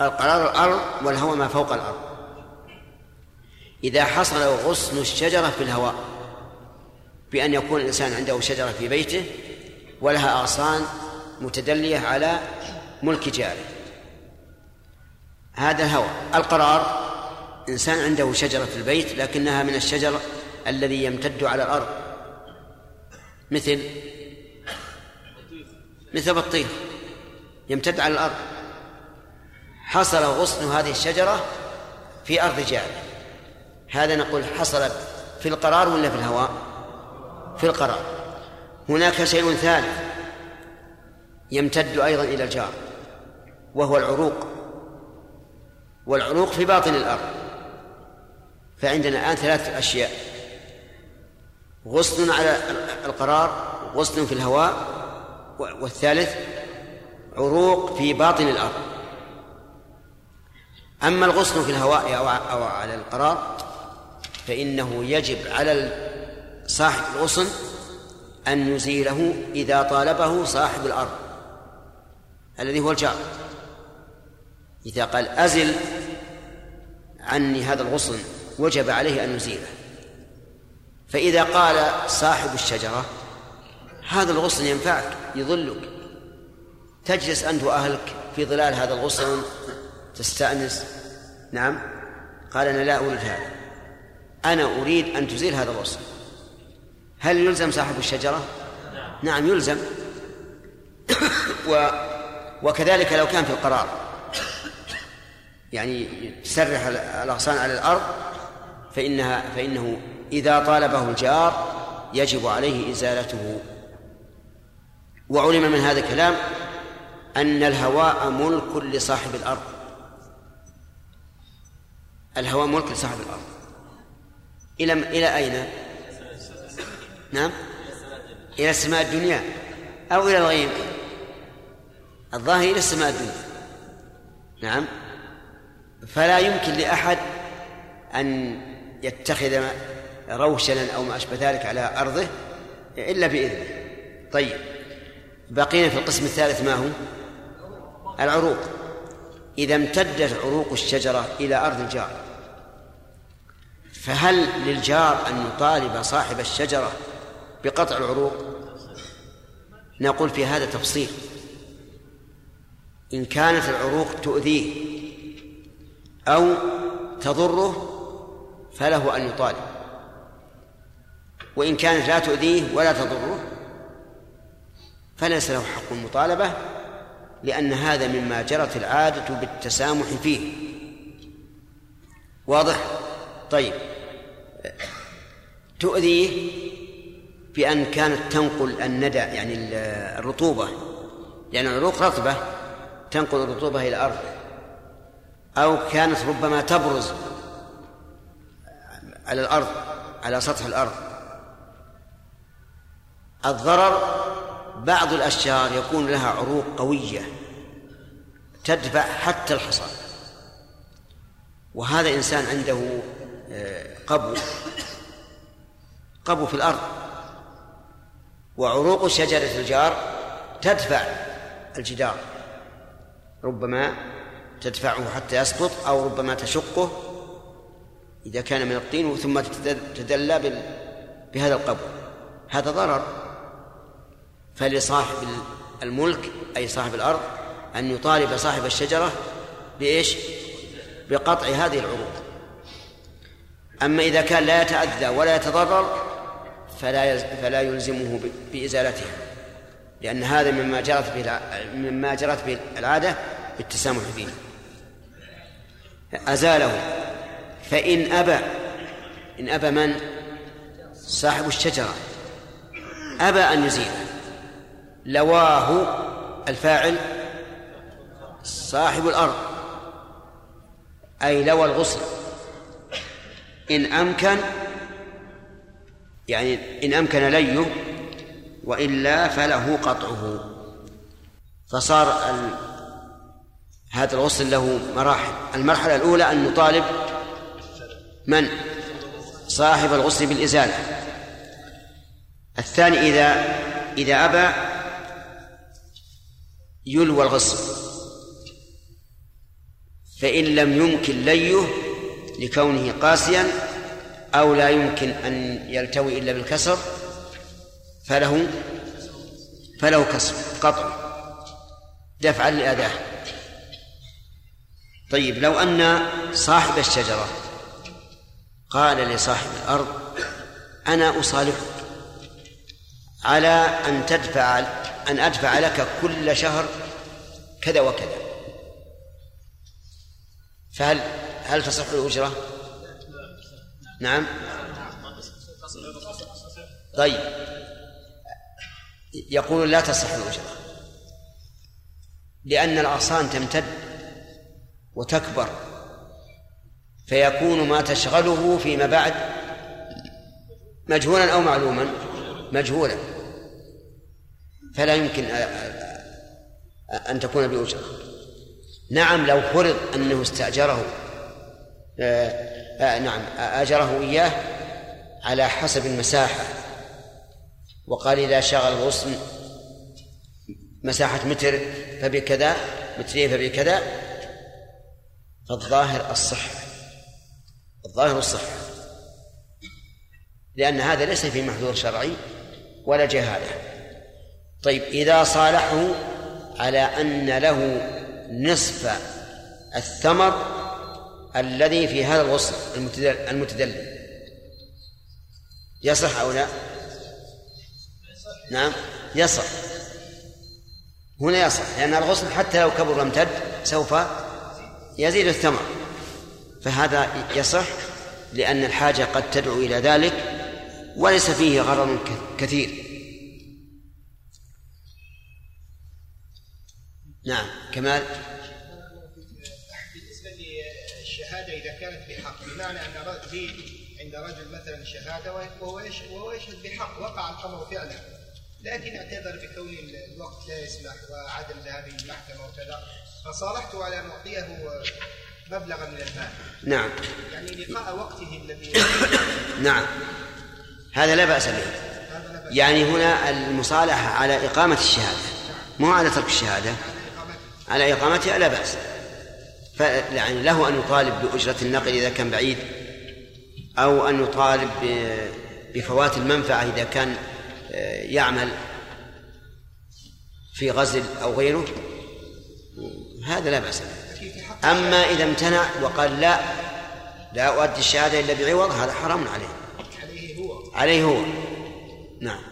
Speaker 1: القرار الأرض والهواء ما فوق الأرض. إذا حصل غصن الشجرة في الهواء بأن يكون الإنسان عنده شجرة في بيته ولها أغصان متدلية على ملك جاره. هذا الهوى القرار إنسان عنده شجرة في البيت لكنها من الشجر الذي يمتد على الأرض. مثل مثل بطيخ يمتد على الأرض. حصل غصن هذه الشجرة في أرض جاره هذا نقول حصل في القرار ولا في الهواء في القرار. هناك شيء ثالث يمتد أيضا إلى الجار وهو العروق. والعروق في باطن الأرض. فعندنا الآن ثلاثة أشياء. غصن على القرار غصن في الهواء والثالث عروق في باطن الأرض. أما الغصن في الهواء أو على القرار فإنه يجب على صاحب الغصن أن يزيله إذا طالبه صاحب الأرض الذي هو الجار. إذا قال أزل عني هذا الغصن وجب عليه أن يزيله فإذا قال صاحب الشجرة هذا الغصن ينفعك يظلك تجلس أنت وأهلك في ظلال هذا الغصن تستأنس. نعم. قال أنا لا أريد هذا. أنا أريد أن تزيل هذا الغصن. هل يلزم صاحب الشجرة؟ نعم يلزم. (coughs) و وكذلك لو كان في القرار. يعني تسرح الأغصان على الأرض فإنها فإنه إذا طالبه الجار يجب عليه إزالته. وعلم من هذا الكلام أن الهواء ملك لصاحب الأرض. الهواء ملك لصاحب الأرض. إلى إلى أين؟ نعم. إلى السماء الدنيا. أو إلى الغيب. الظاهر إلى السماء الدنيا. نعم. فلا يمكن لأحد أن يتخذ روشنا أو ما أشبه ذلك على أرضه إلا بإذنه. طيب بقينا في القسم الثالث ما هو؟ العروق. إذا امتدت عروق الشجرة إلى أرض الجار فهل للجار أن يطالب صاحب الشجرة بقطع العروق؟ نقول في هذا تفصيل. إن كانت العروق تؤذيه أو تضره فله أن يطالب. وإن كانت لا تؤذيه ولا تضره فليس له حق المطالبة لأن هذا مما جرت العادة بالتسامح فيه. واضح؟ طيب. تؤذيه بأن كانت تنقل الندى يعني الرطوبة لأن العروق رطبة تنقل الرطوبة إلى الأرض أو كانت ربما تبرز على الأرض على سطح الأرض. الضرر بعض الأشجار يكون لها عروق قوية تدفع حتى الحصى. وهذا إنسان عنده آه، قبو قبو في الأرض. وعروق شجرة الجار تدفع الجدار. ربما تدفعه حتى يسقط أو ربما تشقه إذا كان من الطين ثم تدلى بهذا القبو هذا ضرر. فلصاحب الملك أي صاحب الأرض أن يطالب صاحب الشجرة بإيش؟ بقطع هذه العروق أما إذا كان لا يتأذى ولا يتضرر فلا فلا يلزمه بإزالتها. لأن هذا مما جرت به مما جرت به العادة بالتسامح فيه. أزاله. فإن أبى إن أبى من؟ صاحب الشجرة. أبى أن يزيله لواه الفاعل صاحب الأرض. أي لوى الغصن. إن أمكن يعني إن أمكن ليه وإلا فله قطعه. فصار. هذا الغسل له مراحل. المرحلة الأولى أن نطالب من؟ صاحب الغسل بالإزالة. الثاني إذا إذا أبى يلوى الغسل. فإن لم يمكن ليه لكونه قاسيا أو لا يمكن أن يلتوي إلا بالكسر فله فله كسر قطع. دفعا للأذى طيب لو أن صاحب الشجرة قال لصاحب الأرض أنا أصالحك على أن تدفع أن أدفع لك كل شهر كذا وكذا. فهل هل تصح الأجرة؟ نعم. طيب. يقول لا تصح الأجرة لأن الأغصان تمتد وتكبر. فيكون ما تشغله فيما بعد مجهولا أو معلوما مجهولا. فلا يمكن أن تكون بأجرة. نعم لو فرض أنه استأجره آه آه نعم أجره إياه على حسب المساحة. وقال إذا شغل الغصن مساحة متر فبكذا مترين فبكذا فالظاهر الصحة الظاهر الصحة لأن هذا ليس في محذور شرعي ولا جهالة. طيب إذا صالحه على أن له نصف الثمر الذي في هذا الغصن المتدلل. يصح أو لا؟ نعم يصح. هنا يصح لأن الغصن حتى لو كبر وامتد سوف يزيد الثمر. فهذا يصح لأن الحاجة قد تدعو إلى ذلك وليس فيه غرض كثير. نعم كمال.
Speaker 3: بالنسبة للشهادة إذا كانت بحق بمعنى أن لي عند رجل مثلا شهادة وهو يشهد بحق وقع الأمر فعلا. لكن اعتذر بكون الوقت لا يسمح وعدم ذهابه المحكمة وكذا. فصالحته على أن أعطيه مبلغا من المال.
Speaker 1: نعم.
Speaker 3: يعني لقاء وقته الذي
Speaker 1: نعم. هذا لا بأس به. يعني هنا المصالحة على إقامة الشهادة مو على ترك الشهادة. على إقامتها لا بأس. يعني له أن يطالب بأجرة النقل إذا كان بعيد أو أن يطالب بفوات المنفعة إذا كان يعمل في غزل أو غيره. هذا لا بأس به. أما إذا امتنع وقال لا لا أؤدي الشهادة إلا بعوض هذا حرام عليه.
Speaker 3: عليه هو.
Speaker 1: عليه هو نعم.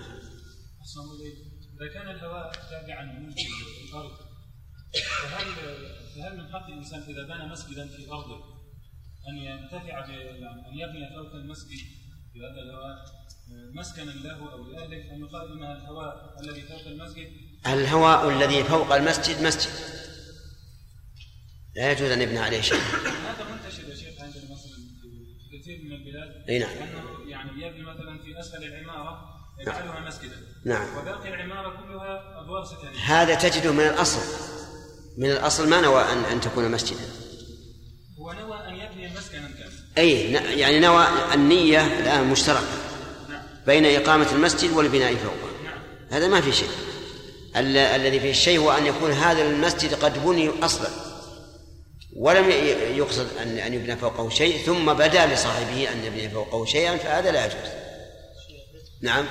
Speaker 5: إذا كان الهواء تابعا الأرض فهل فهل من حق الإنسان إذا بنى مسجدا في أرضه أن ينتفع أن يبني فوق المسجد بهذا الهواء مسكنا له أو لأهله؟ ان يقال ان الهواء الذي فوق المسجد؟
Speaker 1: الهواء الذي فوق المسجد مسجد. لا يجوز أن يبنى عليه شيء.
Speaker 5: هذا منتشر يا شيخ عندنا مثلا في كثير من البلاد.
Speaker 1: أي نعم.
Speaker 5: أنه يعني يبني مثلا في أسفل العمارة يجعلها نعم. مسجدا.
Speaker 1: نعم.
Speaker 5: وباقي العمارة كلها أدوار سكنيه
Speaker 1: هذا تجده من الأصل. من الأصل ما نوى ان أن تكون مسجدا.
Speaker 5: هو نوى أن يبني مسكنا كاملا.
Speaker 1: أي يعني نوى النية الآن مشتركة. بين إقامة المسجد والبناء فوقه هذا ما في شيء. الذي فيه الشيء هو أن يكون هذا المسجد قد بني أصلا. ولم يقصد أن أن يبنى فوقه شيء ثم بدا لصاحبه أن يبني فوقه شيئا فهذا لا يجوز. نعم.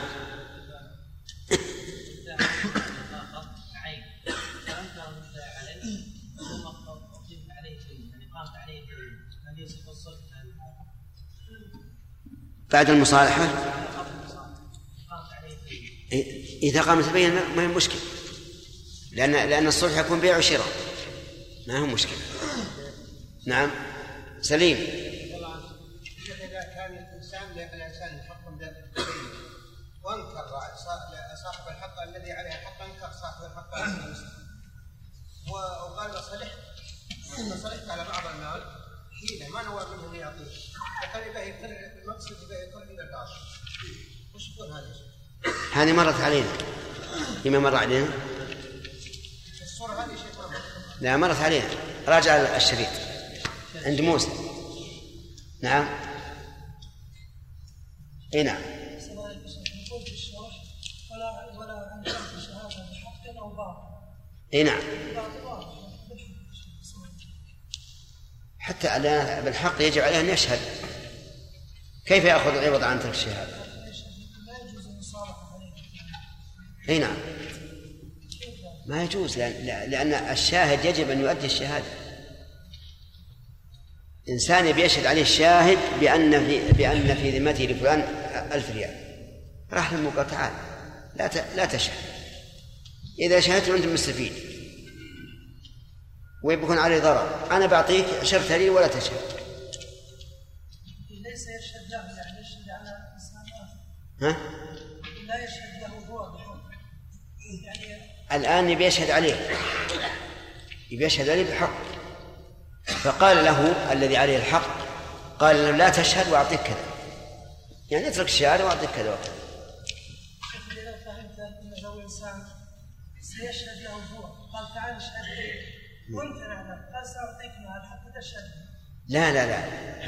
Speaker 1: بعد المصالحة؟ إذا قامت البينة ما هي مشكلة لأن لأن الصلح يكون بيع وشراء. ما هو مشكلة. نعم. سليم.
Speaker 3: إذا كان الإنسان الإنسان حق وأنكر صاحب الحق الذي عليه الحق أنكر صاحب الحق. وقال صلحت. صلحت على بعض المال حين ما نوى منه ان يعطيه فكان يبقى يطلع المقصد يبقى يطلع إلى القاضي وش يكون هذا؟
Speaker 1: هذه مرت علينا. فيما مر علينا؟
Speaker 3: الصورة هذه
Speaker 1: لا مرت علينا راجع الشريط. عند موسى. نعم. إي نعم. إي نعم. حتى الآن بالحق يجب عليه أن يشهد. كيف يأخذ العوض عن ترك الشهادة؟ إي نعم. ما يجوز لأن, الشاهد يجب أن يؤدي الشهادة. إنسان يبي يشهد عليه الشاهد بأن في بأن في ذمته لفلان ألف ريال. راح له قال تعال لا لا تشهد. إذا شهدت أنت مستفيد. ويكون عليه ضرر. أنا بعطيك شرط لي ولا تشهد.
Speaker 6: ليس يشهد له يعني يشهد على
Speaker 1: ها؟
Speaker 6: لا يشهد له هو
Speaker 1: يعني الآن يبي يشهد عليه. يبي يشهد عليه بحق. فقال له الذي عليه الحق قال له لا تشهد وأعطيك كذا. يعني اترك الشهادة وأعطيك كذا وكذا
Speaker 6: إذا فهمت أنه إنسان سيشهد له قال تعال اشهد لي
Speaker 1: لا لا لا.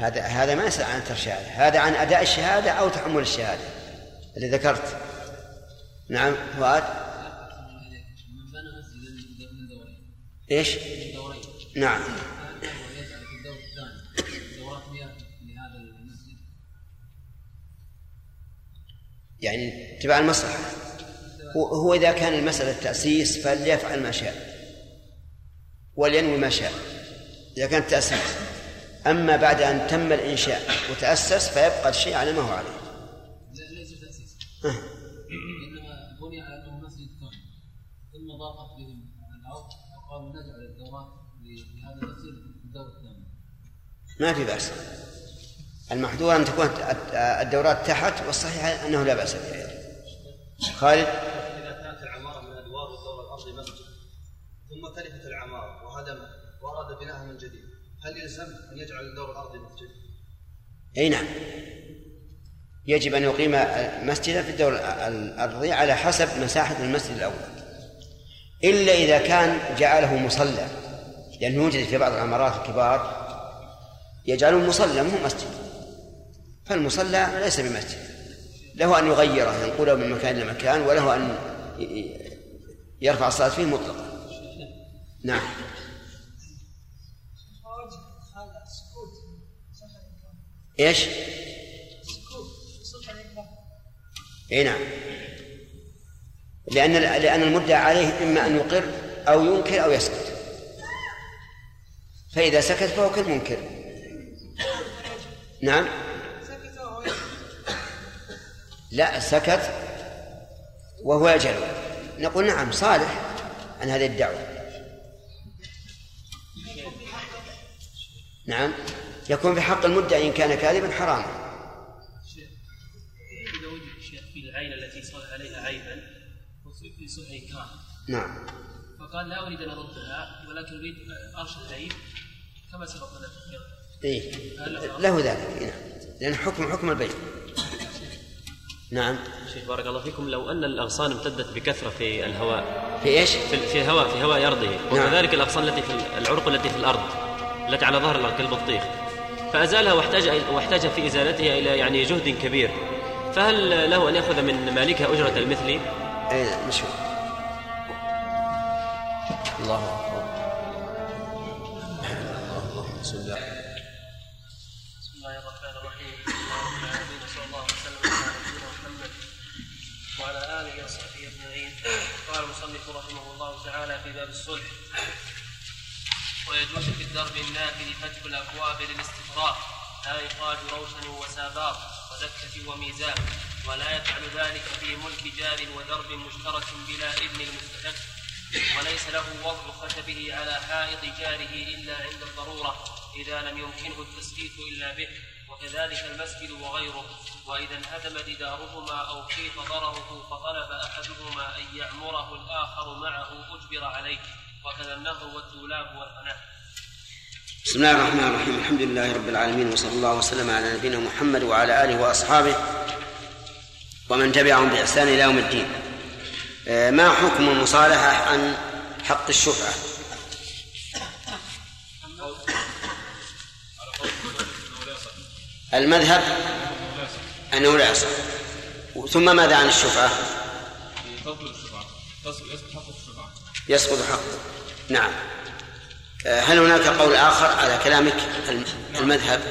Speaker 1: هذا هذا ما يسأل عن الشهادة. هذا عن أداء الشهادة أو تحمل الشهادة. اللي ذكرت. نعم فؤاد. إيش؟ نعم. يعني تبع المصلحة. هو إذا كان المسألة تأسيس فليفعل ما شاء. ولينوي ما شاء. إذا كان تأسيس أما بعد أن تم الإنشاء وتأسس فيبقى الشيء على ما هو عليه.
Speaker 7: ليس تأسيس إنما بني على أنه مسجد كون ثم ضاقت بهم الأرض فقالوا نجعل الدورات لهذا المسجد في الدور الثاني.
Speaker 1: ما في بأس. المحظور أن تكون الدورات تحت والصحيح أنه لا بأس بها خالد؟
Speaker 8: إذا كانت العمارة من أدوار الدور الأرضي مسجد ثم تلفت العمارة وهدم وأراد بناءها من جديد هل يلزم أن يجعل الدور الأرضي مسجد؟
Speaker 1: أي نعم. يجب أن يقيم مسجدا في الدور الأرضي على حسب مساحة المسجد الأول. إلا إذا كان جعله مصلى. لأنه يوجد في بعض العمارات الكبار يجعله مصلى مو مسجد. فالمصلى ليس بمسجد. له أن يغيره ينقله من مكان إلى مكان وله أن يرفع الصلاة فيه مطلقا. نعم. إيش؟ إي نعم. لأن لأن المدعى عليه إما أن يقر أو ينكر أو يسكت. فإذا سكت فهو كالمنكر. نعم؟ لا سكت وهو يجهل. نقول نعم صالح عن هذه الدعوة. نعم؟ يكون في حق المدعي إن كان كاذبا حراما
Speaker 2: إذا وجد الشيخ في العين التي صار عليها عيبا في
Speaker 1: نعم.
Speaker 2: فقال لا أريد أن أردها ولكن أريد أرش العيب كما سبق لنا.
Speaker 1: إيه. له ذلك نعم. لأن حكم حكم البيع. نعم.
Speaker 9: شيخ بارك الله فيكم لو أن الأغصان امتدت بكثرة في الهواء.
Speaker 1: في إيش؟
Speaker 9: في, في الهواء في هواء أرضه. نعم. وكذلك الأغصان التي في العروق التي في الأرض التي على ظهر الأرض كالبطيخ. فأزالها واحتاج واحتاج في إزالتها إلى يعني جهد كبير. فهل له أن يأخذ من مالكها أجرة المثل؟
Speaker 1: اي نشوف. الله أكبر. اللهم صل
Speaker 2: بسم الله الرحمن الرحيم. اللهم العالمين وصلى الله وسلم على نبينا محمد وعلى آله وصحبه أجمعين. قال المصنف رحمه الله تعالى في باب الصلح ويجوز في الدرب النافذ فتح الأبواب للاستفراغ لا يقال روشن وسابار ودكة وميزان ولا يفعل ذلك في ملك جار ودرب مشترك بلا إذن المستحق. وليس له وضع خشبه على حائط جاره إلا عند الضرورة إذا لم يمكنه التسبيت إلا به وكذلك المسجد وغيره. وإذا انهدم جدارهما أو خيف ضرره فطلب أحدهما أن يعمره الآخر معه أجبر عليه. وكذا النهر والدولاب والفناء.
Speaker 1: بسم الله الرحمن الرحيم. الحمد لله رب العالمين وصلى الله وسلم على نبينا محمد وعلى آله وأصحابه ومن تبعهم بإحسان إلى يوم الدين. آه، ما حكم المصالحة عن حق الشفعة؟ المذهب أنه لا يصح. ثم ماذا عن
Speaker 5: الشفعة؟ يسقط
Speaker 1: حقه. نعم. هل هناك قول آخر على كلامك؟ الم- المذهب.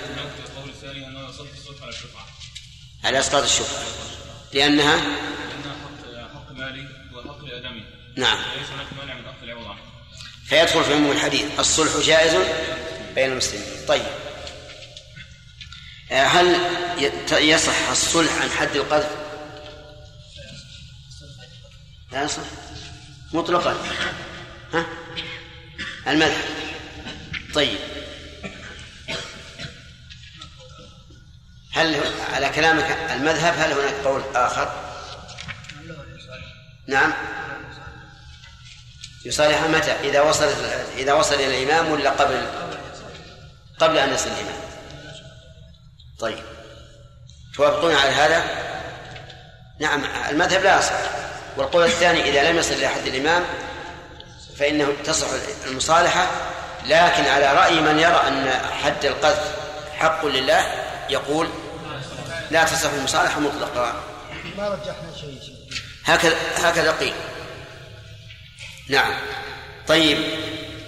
Speaker 5: على
Speaker 1: إسقاط الشفعة. لأنها؟
Speaker 5: حق مالي وحق
Speaker 1: نعم.
Speaker 5: ليس هناك مانع من العوض
Speaker 1: فيدخل في عموم الحديث. الصلح جائز بين المسلمين. طيب. آه، هل يصح الصلح عن حد القذف؟ لا يصح. مطلقا. ها؟ المذهب طيب. هل على كلامك المذهب هل هناك قول آخر؟ نعم. يصالح متى؟ إذا وصل إذا وصل إلى الإمام ولا قبل؟ قبل أن يصل الإمام. طيب. توافقون على هذا؟ نعم المذهب لا يصح. والقول الثاني إذا لم يصل إلى حد الإمام فإنه تصح المصالحة لكن على رأي من يرى أن حد القذف حق لله يقول لا تصح المصالحة مطلقا
Speaker 3: ما رجحنا شيء
Speaker 1: هكذا هكذا قيل. نعم. طيب.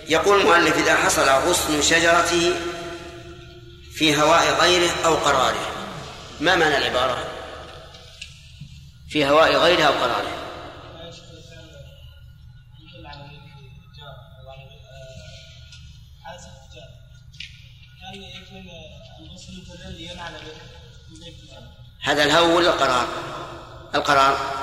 Speaker 1: يقول المؤلف إذا حصل غصن شجرته في هواء غيره أو قراره. ما معنى العبارة؟ في هواء غيره أو قراره. هذا الهو ولا القرار؟ القرار.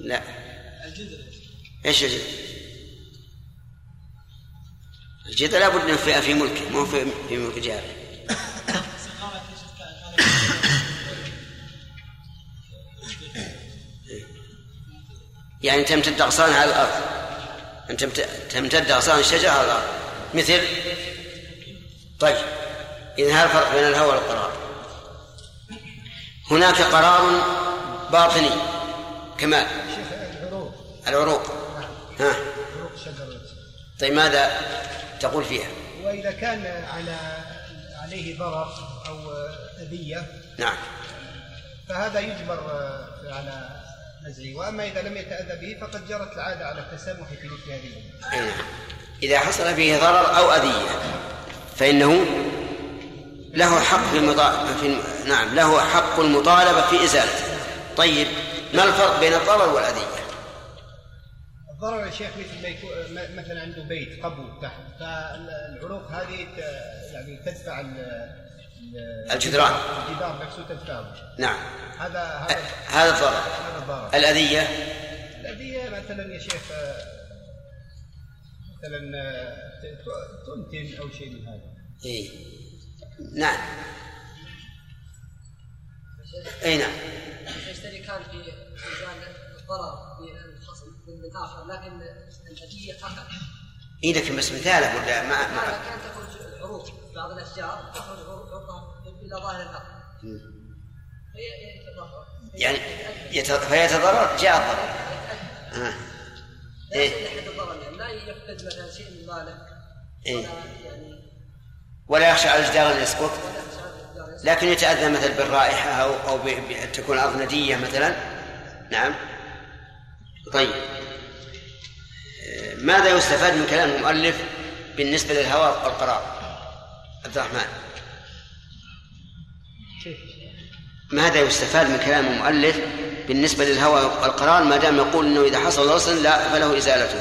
Speaker 1: لا. إيش الجدل؟ الجدل لابد إنه في في مو في في ملك
Speaker 6: كان
Speaker 1: يعني تمتد أغصانها على الأرض. أن تمت- تمتد أغصان الشجرة على الأرض مثل؟ طيب إذا هذا الفرق بين الهوى والقرار. هناك قرار باطني كمال.
Speaker 3: العروق.
Speaker 1: العروق ها.
Speaker 3: عروق شجرة
Speaker 1: طيب ماذا تقول فيها؟
Speaker 3: وإذا كان على عليه ضرر أو أذية
Speaker 1: نعم.
Speaker 3: فهذا يجبر على نزعه وأما إذا لم يتأذى به فقد جرت العادة على التسامح في مثل هذه
Speaker 1: نعم. إذا حصل فيه ضرر أو أذية فإنه له حق في, المطا... في نعم له حق المطالبة في إزالته. طيب ما الفرق بين الضرر والأذية؟
Speaker 3: الضرر يا شيخ مثل ما يكون مثلا عنده بيت قبو تحت فالعروق هذه يعني تدفع
Speaker 1: الجدران.
Speaker 3: الجدار نفسه تدفعه
Speaker 1: نعم.
Speaker 3: هذا هذا
Speaker 1: هذا الضرر.
Speaker 3: هذا الضرر.
Speaker 1: الأذية.
Speaker 3: الأذية مثلا يا شيخ آه، مثلا ت- تنتن أو شيء من هذا.
Speaker 1: إيه. نعم. أي نعم.
Speaker 7: يشتري كان في إزالة الضرر بالخصم من آخر لكن الأذية أقل
Speaker 1: إيه لكن بس مثاله ولا ما, ما.
Speaker 7: كانت تخرج العروق بعض الأشجار تخرج عروقها إلى ظاهر الأرض
Speaker 1: يعني يت... فيتضرر جاء الضرر آه.
Speaker 7: لا
Speaker 1: إيه.
Speaker 7: لا يفقد مثلا شيء من ماله
Speaker 1: إيه.
Speaker 7: ولا يعني
Speaker 1: ولا يخشى على الجدار أن يسقط. لكن يتأذى مثلا بالرائحة أو أو ب... ب... تكون الأرض ندية مثلا نعم طيب ماذا يستفاد من كلام المؤلف بالنسبة للهواء والقرار؟ عبد الرحمن. ماذا يستفاد من كلام المؤلف بالنسبة للهوى والقرار ما دام يقول أنه إذا حصل غصن لا فله إزالته؟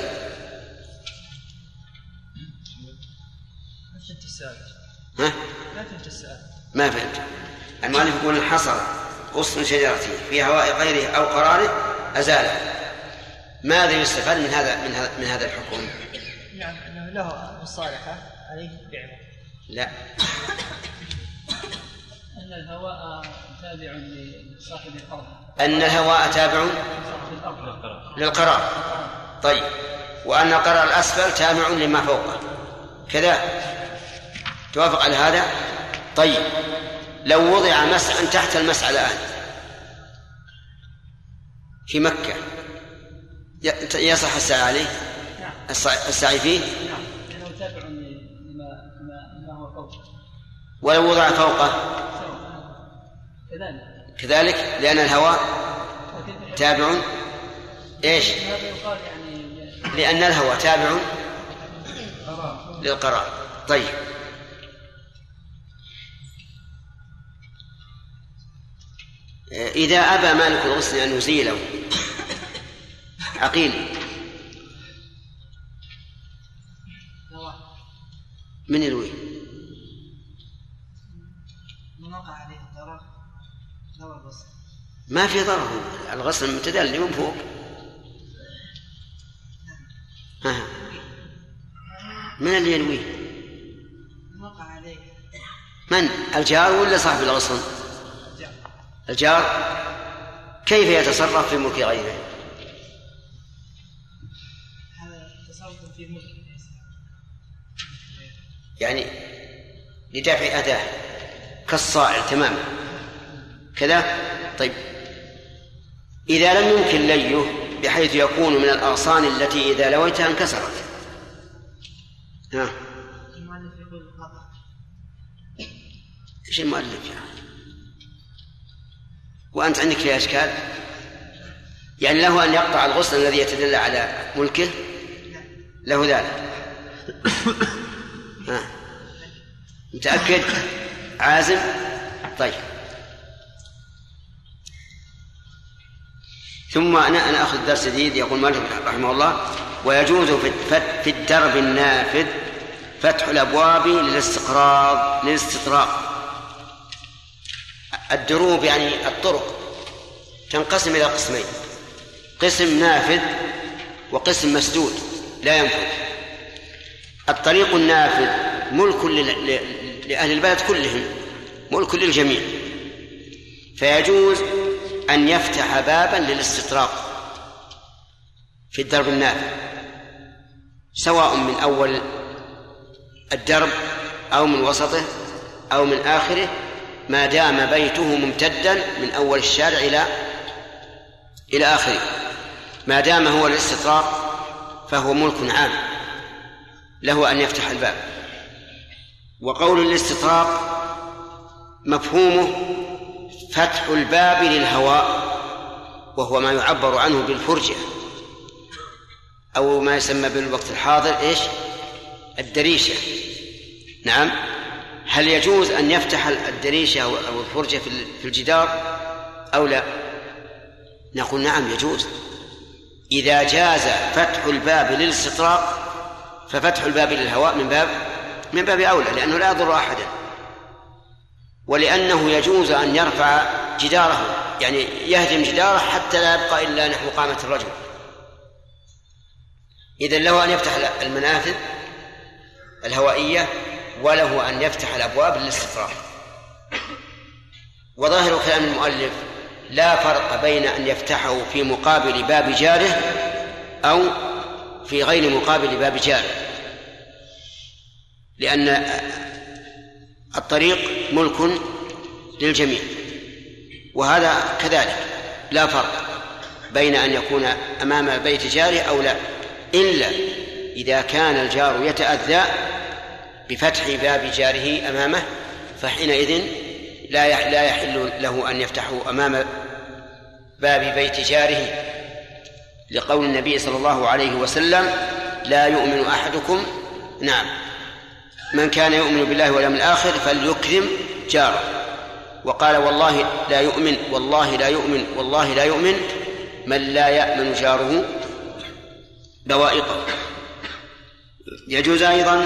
Speaker 1: ها؟
Speaker 6: ما فهمت السؤال.
Speaker 1: ما فهمت. المؤلف يقول إن حصل غصن شجرته في هواء غيره أو قراره أزاله. ماذا يستفاد من هذا من هذا من هذا الحكم؟
Speaker 6: يعني أنه له مصالحة عليه بعوض
Speaker 1: لا.
Speaker 7: أن الهواء تابع لصاحب الأرض.
Speaker 1: أن الهواء تابع للقرار. طيب. وأن القرار الأسفل تابع لما فوقه. كذا. توافق على هذا؟ طيب. لو وضع مسعى تحت المسعى الآن. في مكة. ي- يصح السعي عليه السعي السعي فيه؟
Speaker 7: نعم لأنه تابع لما لما هو فوق
Speaker 1: ولو وضع فوقه.
Speaker 7: كذلك.
Speaker 1: كذلك؟ لأن الهواء تابع.
Speaker 7: إيش؟ يعني
Speaker 1: لأن الهواء تابع للقرار. طيب. إذا أبى مالك الغسل أن يزيله عقيل. من يروي؟
Speaker 6: من وقع عليه الضرر لو الغسل
Speaker 1: ما في ضرر. الغسل متدلي من فوق ها. من اللي ينويه
Speaker 6: من؟ وقع عليه
Speaker 1: من الجار ولا صاحب الغصن الجار. كيف يتصرف في ملك غيره؟ يعني لدفع أداة كالصائل تماما. كذا؟ طيب. إذا لم يمكن ليه بحيث يكون من الأغصان التي إذا لويتها انكسرت. ها؟ إيش المؤلف يعني وأنت عندك فيها إشكال؟ يعني له أن يقطع الغصن الذي يتدلى على ملكه؟ له ذلك. (coughs) ها. متأكد؟ عازم؟ طيب. ثم أنا أنا أخذ درس جديد يقول مالك رحمه الله ويجوز في الدرب النافذ فتح الأبواب للاستقراض للاستطراق. الدروب يعني الطرق تنقسم إلى قسمين قسم نافذ وقسم مسدود لا ينفذ. الطريق النافذ ملك لأهل البلد كلهم ملك للجميع. فيجوز أن يفتح بابا للاستطراق في الدرب النافذ سواء من أول الدرب أو من وسطه أو من آخره. ما دام بيته ممتدا من أول الشارع إلى إلى آخره. ما دام هو الاستطراق فهو ملك عام. له أن يفتح الباب. وقول الاستطراق مفهومه فتح الباب للهواء وهو ما يعبر عنه بالفرجة. أو ما يسمى بالوقت الحاضر إيش؟ الدريشة. نعم. هل يجوز أن يفتح الدريشة أو الفرجة في ال- في الجدار؟ أو لا؟ نقول نعم يجوز. إذا جاز فتح الباب للاستطراق ففتح الباب للهواء من باب من باب أولى لأنه لا يضر أحدا. ولأنه يجوز أن يرفع جداره يعني يهدم جداره حتى لا يبقى إلا نحو قامة الرجل. إذا له أن يفتح المنافذ الهوائية وله أن يفتح الأبواب للاستفراغ وظاهر كلام المؤلف لا فرق بين أن يفتحه في مقابل باب جاره أو في غير مقابل باب جاره لأن الطريق ملك للجميع. وهذا كذلك. لا فرق بين أن يكون أمام بيت جاره أو لا. إلا إذا كان الجار يتأذى بفتح باب جاره أمامه فحينئذ لا لا يحل له أن يفتحه أمام باب بيت جاره. لقول النبي صلى الله عليه وسلم لا يؤمن أحدكم نعم. من كان يؤمن بالله واليوم الآخر فليكرم جاره. وقال والله لا يؤمن والله لا يؤمن والله لا يؤمن من لا يأمن جاره. بوائقه. يجوز أيضا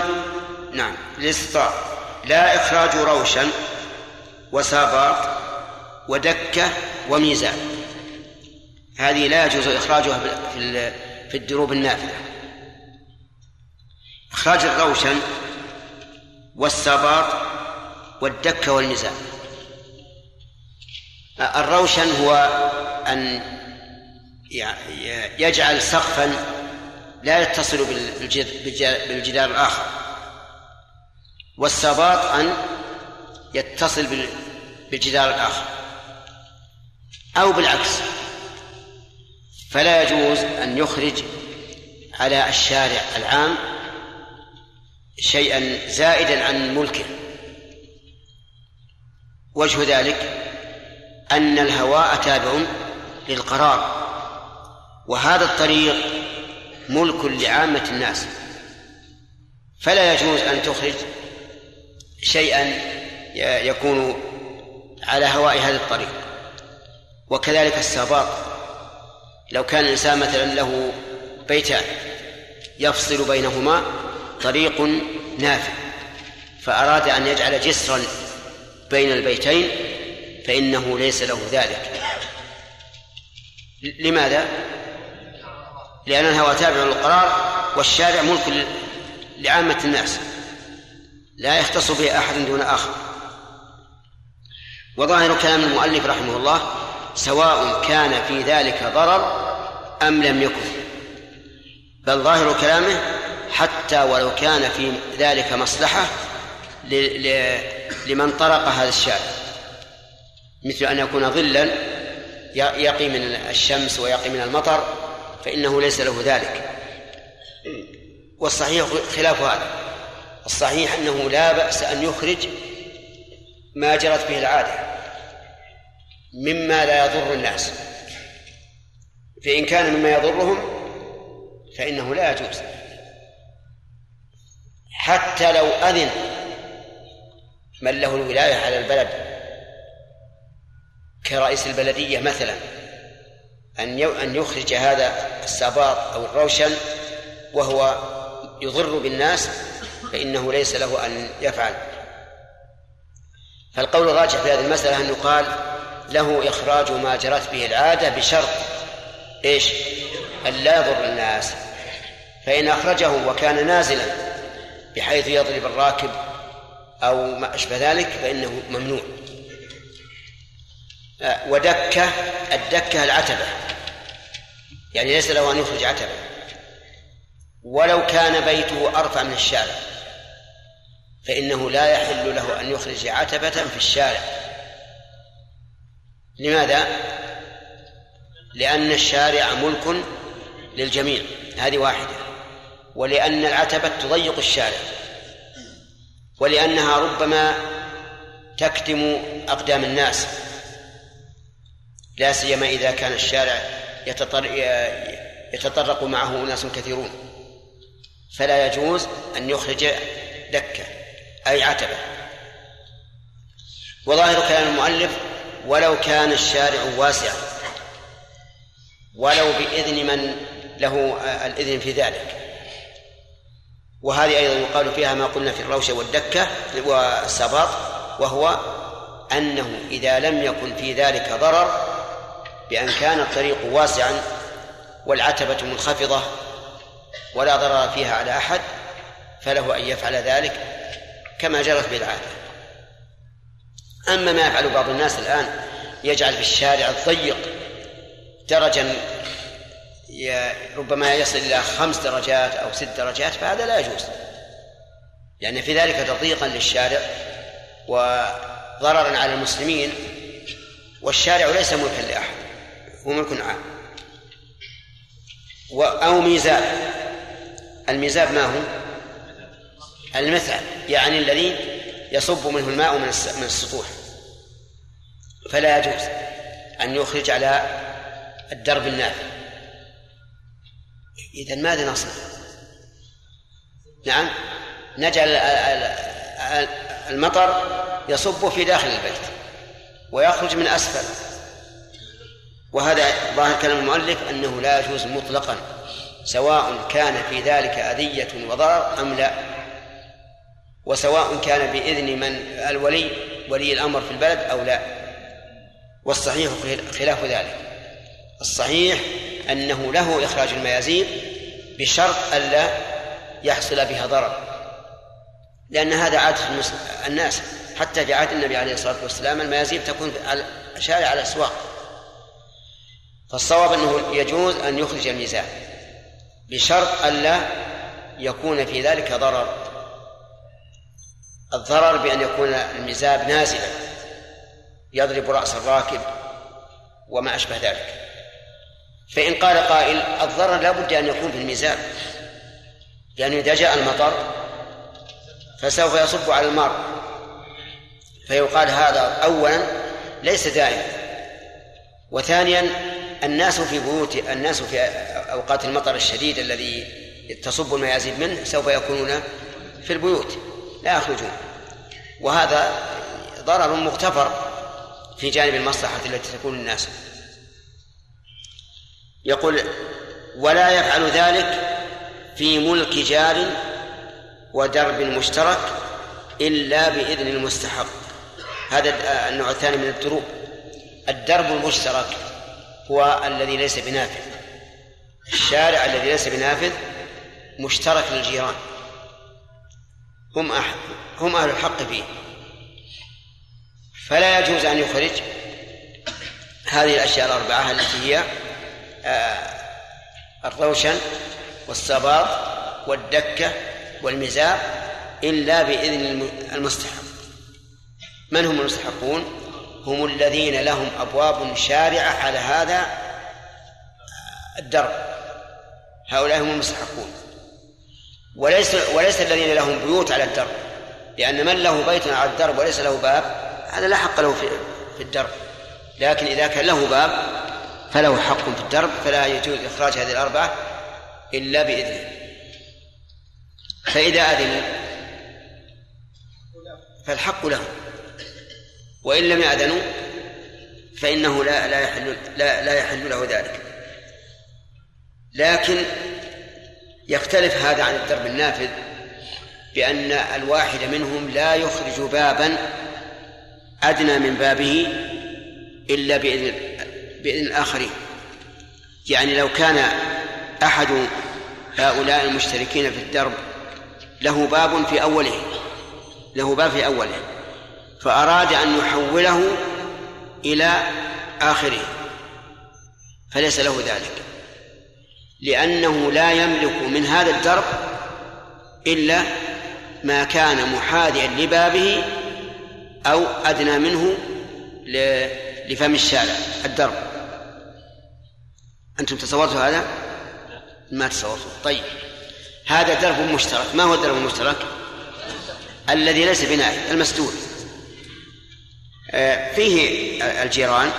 Speaker 1: نعم. الاستطاع. لا إخراج روشن وساباط ودكة وميزاب. هذه لا يجوز إخراجها في ال- في الدروب النافذة. إخراج الروشن والسباط والدكة والميزاب الروشن هو أن يجعل سقفا لا يتصل بالجدار الآخر. والسباط أن يتصل بالجدار الآخر. أو بالعكس. فلا يجوز أن يخرج على الشارع العام شيئا زائدا عن ملكه. وجه ذلك أن الهواء تابع للقرار وهذا الطريق ملك لعامة الناس. فلا يجوز أن تخرج شيئا يكون على هواء هذا الطريق. وكذلك الساباط لو كان الإنسان مثلا له بيتان يفصل بينهما طريق نافذ فأراد أن يجعل جسرا بين البيتين فإنه ليس له ذلك لماذا؟ لأن الهوى تابع للقرار والشارع ملك لعامة الناس لا يختص به أحد دون آخر وظاهر كلام المؤلف رحمه الله سواء كان في ذلك ضرر أم لم يكن. بل ظاهر كلامه حتى ولو كان في ذلك مصلحة لمن طرق هذا الشارع مثل أن يكون ظلا يقي من الشمس ويقي من المطر فإنه ليس له ذلك. والصحيح خلاف هذا. الصحيح أنه لا بأس أن يخرج ما جرت به العادة. مما لا يضر الناس. فإن كان مما يضرهم فإنه لا يجوز. حتى لو أذن من له الولاية على البلد كرئيس البلدية مثلا أن أن يخرج هذا الساباط أو الروشن وهو يضر بالناس فإنه ليس له أن يفعل. فالقول الراجح في هذه المسألة أن يقال له إخراج ما جرت به العادة بشرط إيش؟ أن لا يضر الناس. فإن أخرجه وكان نازلا بحيث يضرب الراكب أو ما أشبه ذلك فإنه ممنوع. ودكة الدكة العتبة. يعني ليس له أن يخرج عتبة. ولو كان بيته أرفع من الشارع فإنه لا يحل له أن يخرج عتبة في الشارع. لماذا؟ لأن الشارع ملك للجميع هذه واحدة. ولأن العتبة تضيق الشارع. ولأنها ربما تكتم أقدام الناس. لا سيما إذا كان الشارع يتطرق معه أناس كثيرون. فلا يجوز أن يخرج دكة أي عتبة. وظاهر كلام المؤلف ولو كان الشارع واسعا ولو بإذن من له الإذن في ذلك. وهذه أيضا يقال فيها ما قلنا في الروشة والدكة والسباط وهو أنه إذا لم يكن في ذلك ضرر بأن كان الطريق واسعا والعتبة منخفضة ولا ضرر فيها على أحد فله أن يفعل ذلك كما جرت بالعادة. أما ما يفعل بعض الناس الآن يجعل في الشارع الضيق درجا ربما يصل إلى خمس درجات أو ست درجات فهذا لا يجوز. لأن في ذلك تضييقا للشارع وضررا على المسلمين والشارع ليس ملكا لأحد هو ملك عام. أو ميزاب الميزاب ما هو؟ المثل يعني الذي يصب منه الماء من السطوح. فلا يجوز أن يخرج على الدرب النافذ إذا ماذا نصنع؟ نعم نجعل المطر يصب في داخل البيت ويخرج من أسفل. وهذا ظاهر كلام المؤلف أنه لا يجوز مطلقا سواء كان في ذلك أذية وضرر أم لا. وسواء كان بإذن من الولي ولي الأمر في البلد أو لا. والصحيح خلاف ذلك. الصحيح أنه له إخراج الميازين بشرط ألا يحصل بها ضرر لأن هذا عادة الناس. حتى في عهد النبي عليه الصلاة والسلام الميازيب تكون على شارع الأسواق. فالصواب أنه يجوز أن يخرج الميزان بشرط ألا يكون في ذلك ضرر. الضرر بأن يكون المزاب نازلا يضرب رأس الراكب وما أشبه ذلك. فإن قال قائل الضرر لا بد أن يكون في الميزاب لأنه إذا جاء المطر فسوف يصب على المار فيقال هذا أولا ليس دائما وثانيا الناس في بيوت الناس في أوقات المطر الشديد الذي تصب الميازيب منه سوف يكونون في البيوت لا يخرجون. وهذا ضرر مغتفر. في جانب المصلحة التي تكون للناس. يقول ولا يفعل ذلك في ملك جار ودرب مشترك إلا بإذن المستحق. هذا النوع الثاني من الدروب. الدرب المشترك هو الذي ليس بنافذ. الشارع الذي ليس بنافذ مشترك للجيران. هم أحد هم أهل الحق فيه. فلا يجوز أن يخرج هذه الأشياء الأربعة التي هي آه، الروشن والصباط والدكة والمزاء إلا بإذن المستحق. من هم المستحقون؟ هم الذين لهم أبواب شارعة على هذا الدرب. هؤلاء هم المستحقون. وليس وليس الذين لهم بيوت على الدرب لأن من له بيت على الدرب وليس له باب هذا لا حق له في الدرب. لكن إذا كان له باب فله حق في الدرب فلا يجوز إخراج هذه الأربعة إلا بإذنه. فإذا أذنوا فالحق له. وإن لم يأذنوا فإنه لا لا يحل لا لا يحل له ذلك. لكن يختلف هذا عن الدرب النافذ بأن الواحد منهم لا يخرج بابا أدنى من بابه إلا بإذن بإذن الآخرين. يعني لو كان أحد هؤلاء المشتركين في الدرب له باب في أوله له باب في أوله فأراد أن يحوله إلى آخره فليس له ذلك لأنه لا يملك من هذا الدرب إلا ما كان محاذيا لبابه أو أدنى منه لفم الشارع الدرب. أنتم تصورتوا هذا؟ ما تصورتوا. طيب. هذا درب مشترك. ما هو الدرب المشترك؟ الذي ليس بناء المسدود آه، فيه الجيران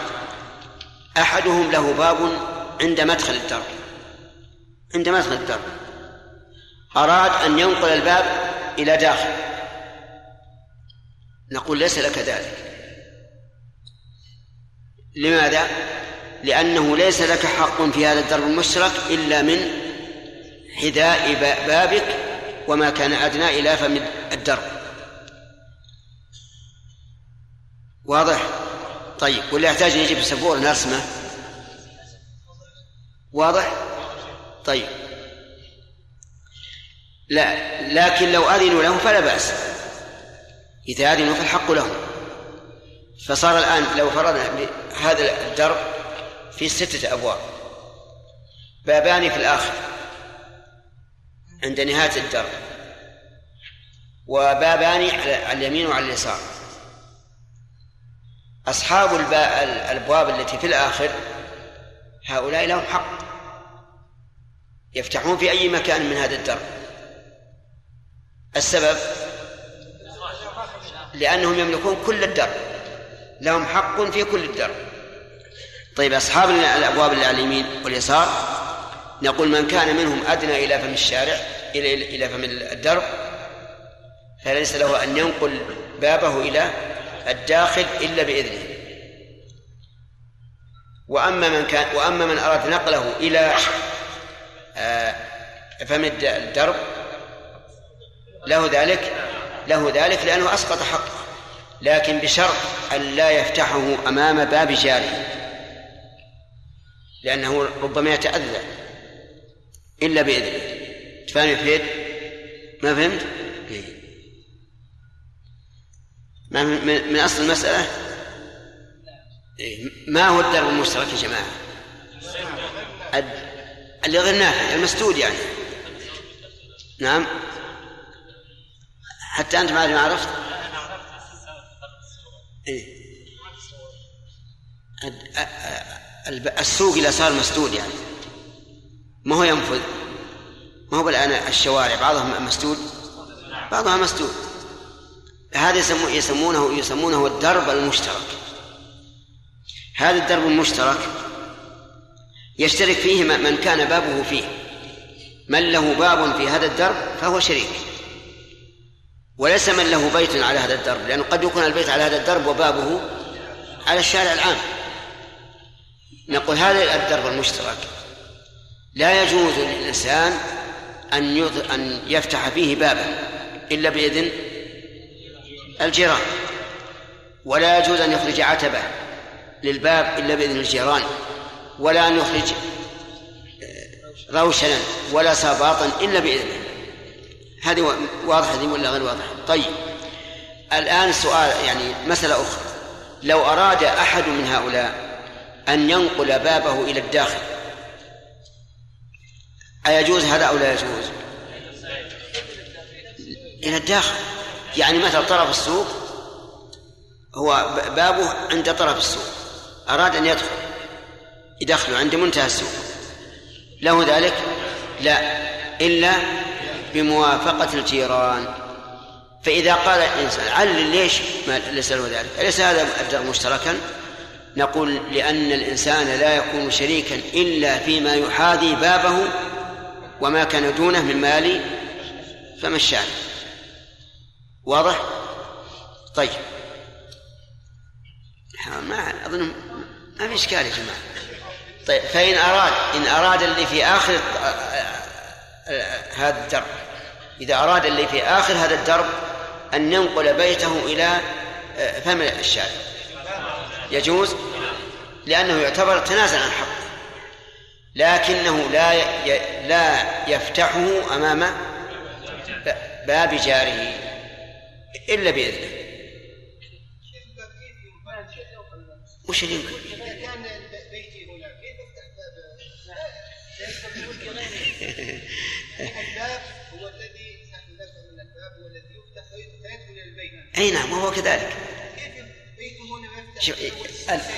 Speaker 1: أحدهم له باب عند مدخل الدرب. عند مدخل الدرب. أراد أن ينقل الباب إلى داخل. نقول ليس لك ذلك لماذا؟ لأنه ليس لك حق في هذا الدرب المشترك إلا من حذاء بابك وما كان أدنى إلى فم الدرب واضح؟ طيب ولا يحتاج يجيب سبورة نرسمه واضح؟ طيب لا لكن لو أذنوا له فلا بأس إذا أذنوا فالحق لهم. فصار الآن لو فرضنا هذا الدرب في ستة أبواب. بابان في الآخر. عند نهاية الدرب وبابان على اليمين وعلى اليسار. أصحاب الأبواب التي في الآخر هؤلاء لهم حق. يفتحون في أي مكان من هذا الدرب السبب لأنهم يملكون كل الدرب لهم حق في كل الدرب طيب أصحاب الأبواب اللي على اليمين واليسار نقول من كان منهم أدنى إلى فم الشارع إلى إلى فم الدرب فليس له أن ينقل بابه إلى الداخل إلا بإذنه. وأما من كان وأما من أراد نقله إلى آه، فم الدرب له ذلك له ذلك لأنه أسقط حقه لكن بشرط أن لا يفتحه أمام باب جاره لأنه ربما يتأذى إلا بإذنه تفهم فهد ما فهمت؟ إيه. ما من, من أصل المسألة إيه. ما هو الدرب المشترك يا جماعة؟ اللي غير نافع المسدود يعني نعم حتى أنت ما عرفت؟ إيه؟ السوق إذا صار مسدود يعني. ما هو ينفذ. ما هو الآن الشوارع بعضها مسدود بعضها مسدود. هذا يسمونه يسمونه الدرب المشترك. هذا الدرب المشترك يشترك فيه من كان بابه فيه. من له باب في هذا الدرب فهو شريك. وليس من له بيت على هذا الدرب لأنه قد يكون البيت على هذا الدرب وبابه على الشارع العام. نقول هذا الدرب المشترك. لا يجوز للإنسان أن أن يفتح فيه بابا إلا بإذن الجيران. ولا يجوز أن يخرج عتبة للباب إلا بإذن الجيران. ولا أن يخرج آه، روشنا ولا ساباطا إلا بإذنه. هذه واضحة ولا غير واضحة؟ طيب. الآن سؤال يعني مسألة أخرى. لو أراد أحد من هؤلاء أن ينقل بابه إلى الداخل أيجوز هذا أو لا يجوز؟ إلى الداخل. يعني مثلا طرف السوق هو بابه عند طرف السوق أراد أن يدخل يدخله عند منتهى السوق. له ذلك؟ لا. إلا بموافقة الجيران. فإذا قال الإنسان علل ليش ما ليس له ذلك؟ أليس هذا الدر مشتركا؟ نقول لأن الإنسان لا يكون شريكا إلا فيما يحاذي بابه وما كان دونه من مال فما الشأن واضح؟ طيب. ما أظن ما في إشكال يا جماعة. طيب فإن أراد إن أراد اللي في آخر هذا الدرب. إذا أراد اللي في آخر هذا الدرب أن ينقل بيته إلى فم الشارع. يجوز؟ لأنه يعتبر تنازل عن حقه. لكنه لا لا يفتحه أمام باب جاره إلا بإذنه. وش اللي يمكن؟ إذا كان بيتي هنا كيف أفتح باب الباب هو الذي نحن نفهم من الباب هو الذي يفتح فيدخل أي نعم وهو كذلك. هنا يفتح؟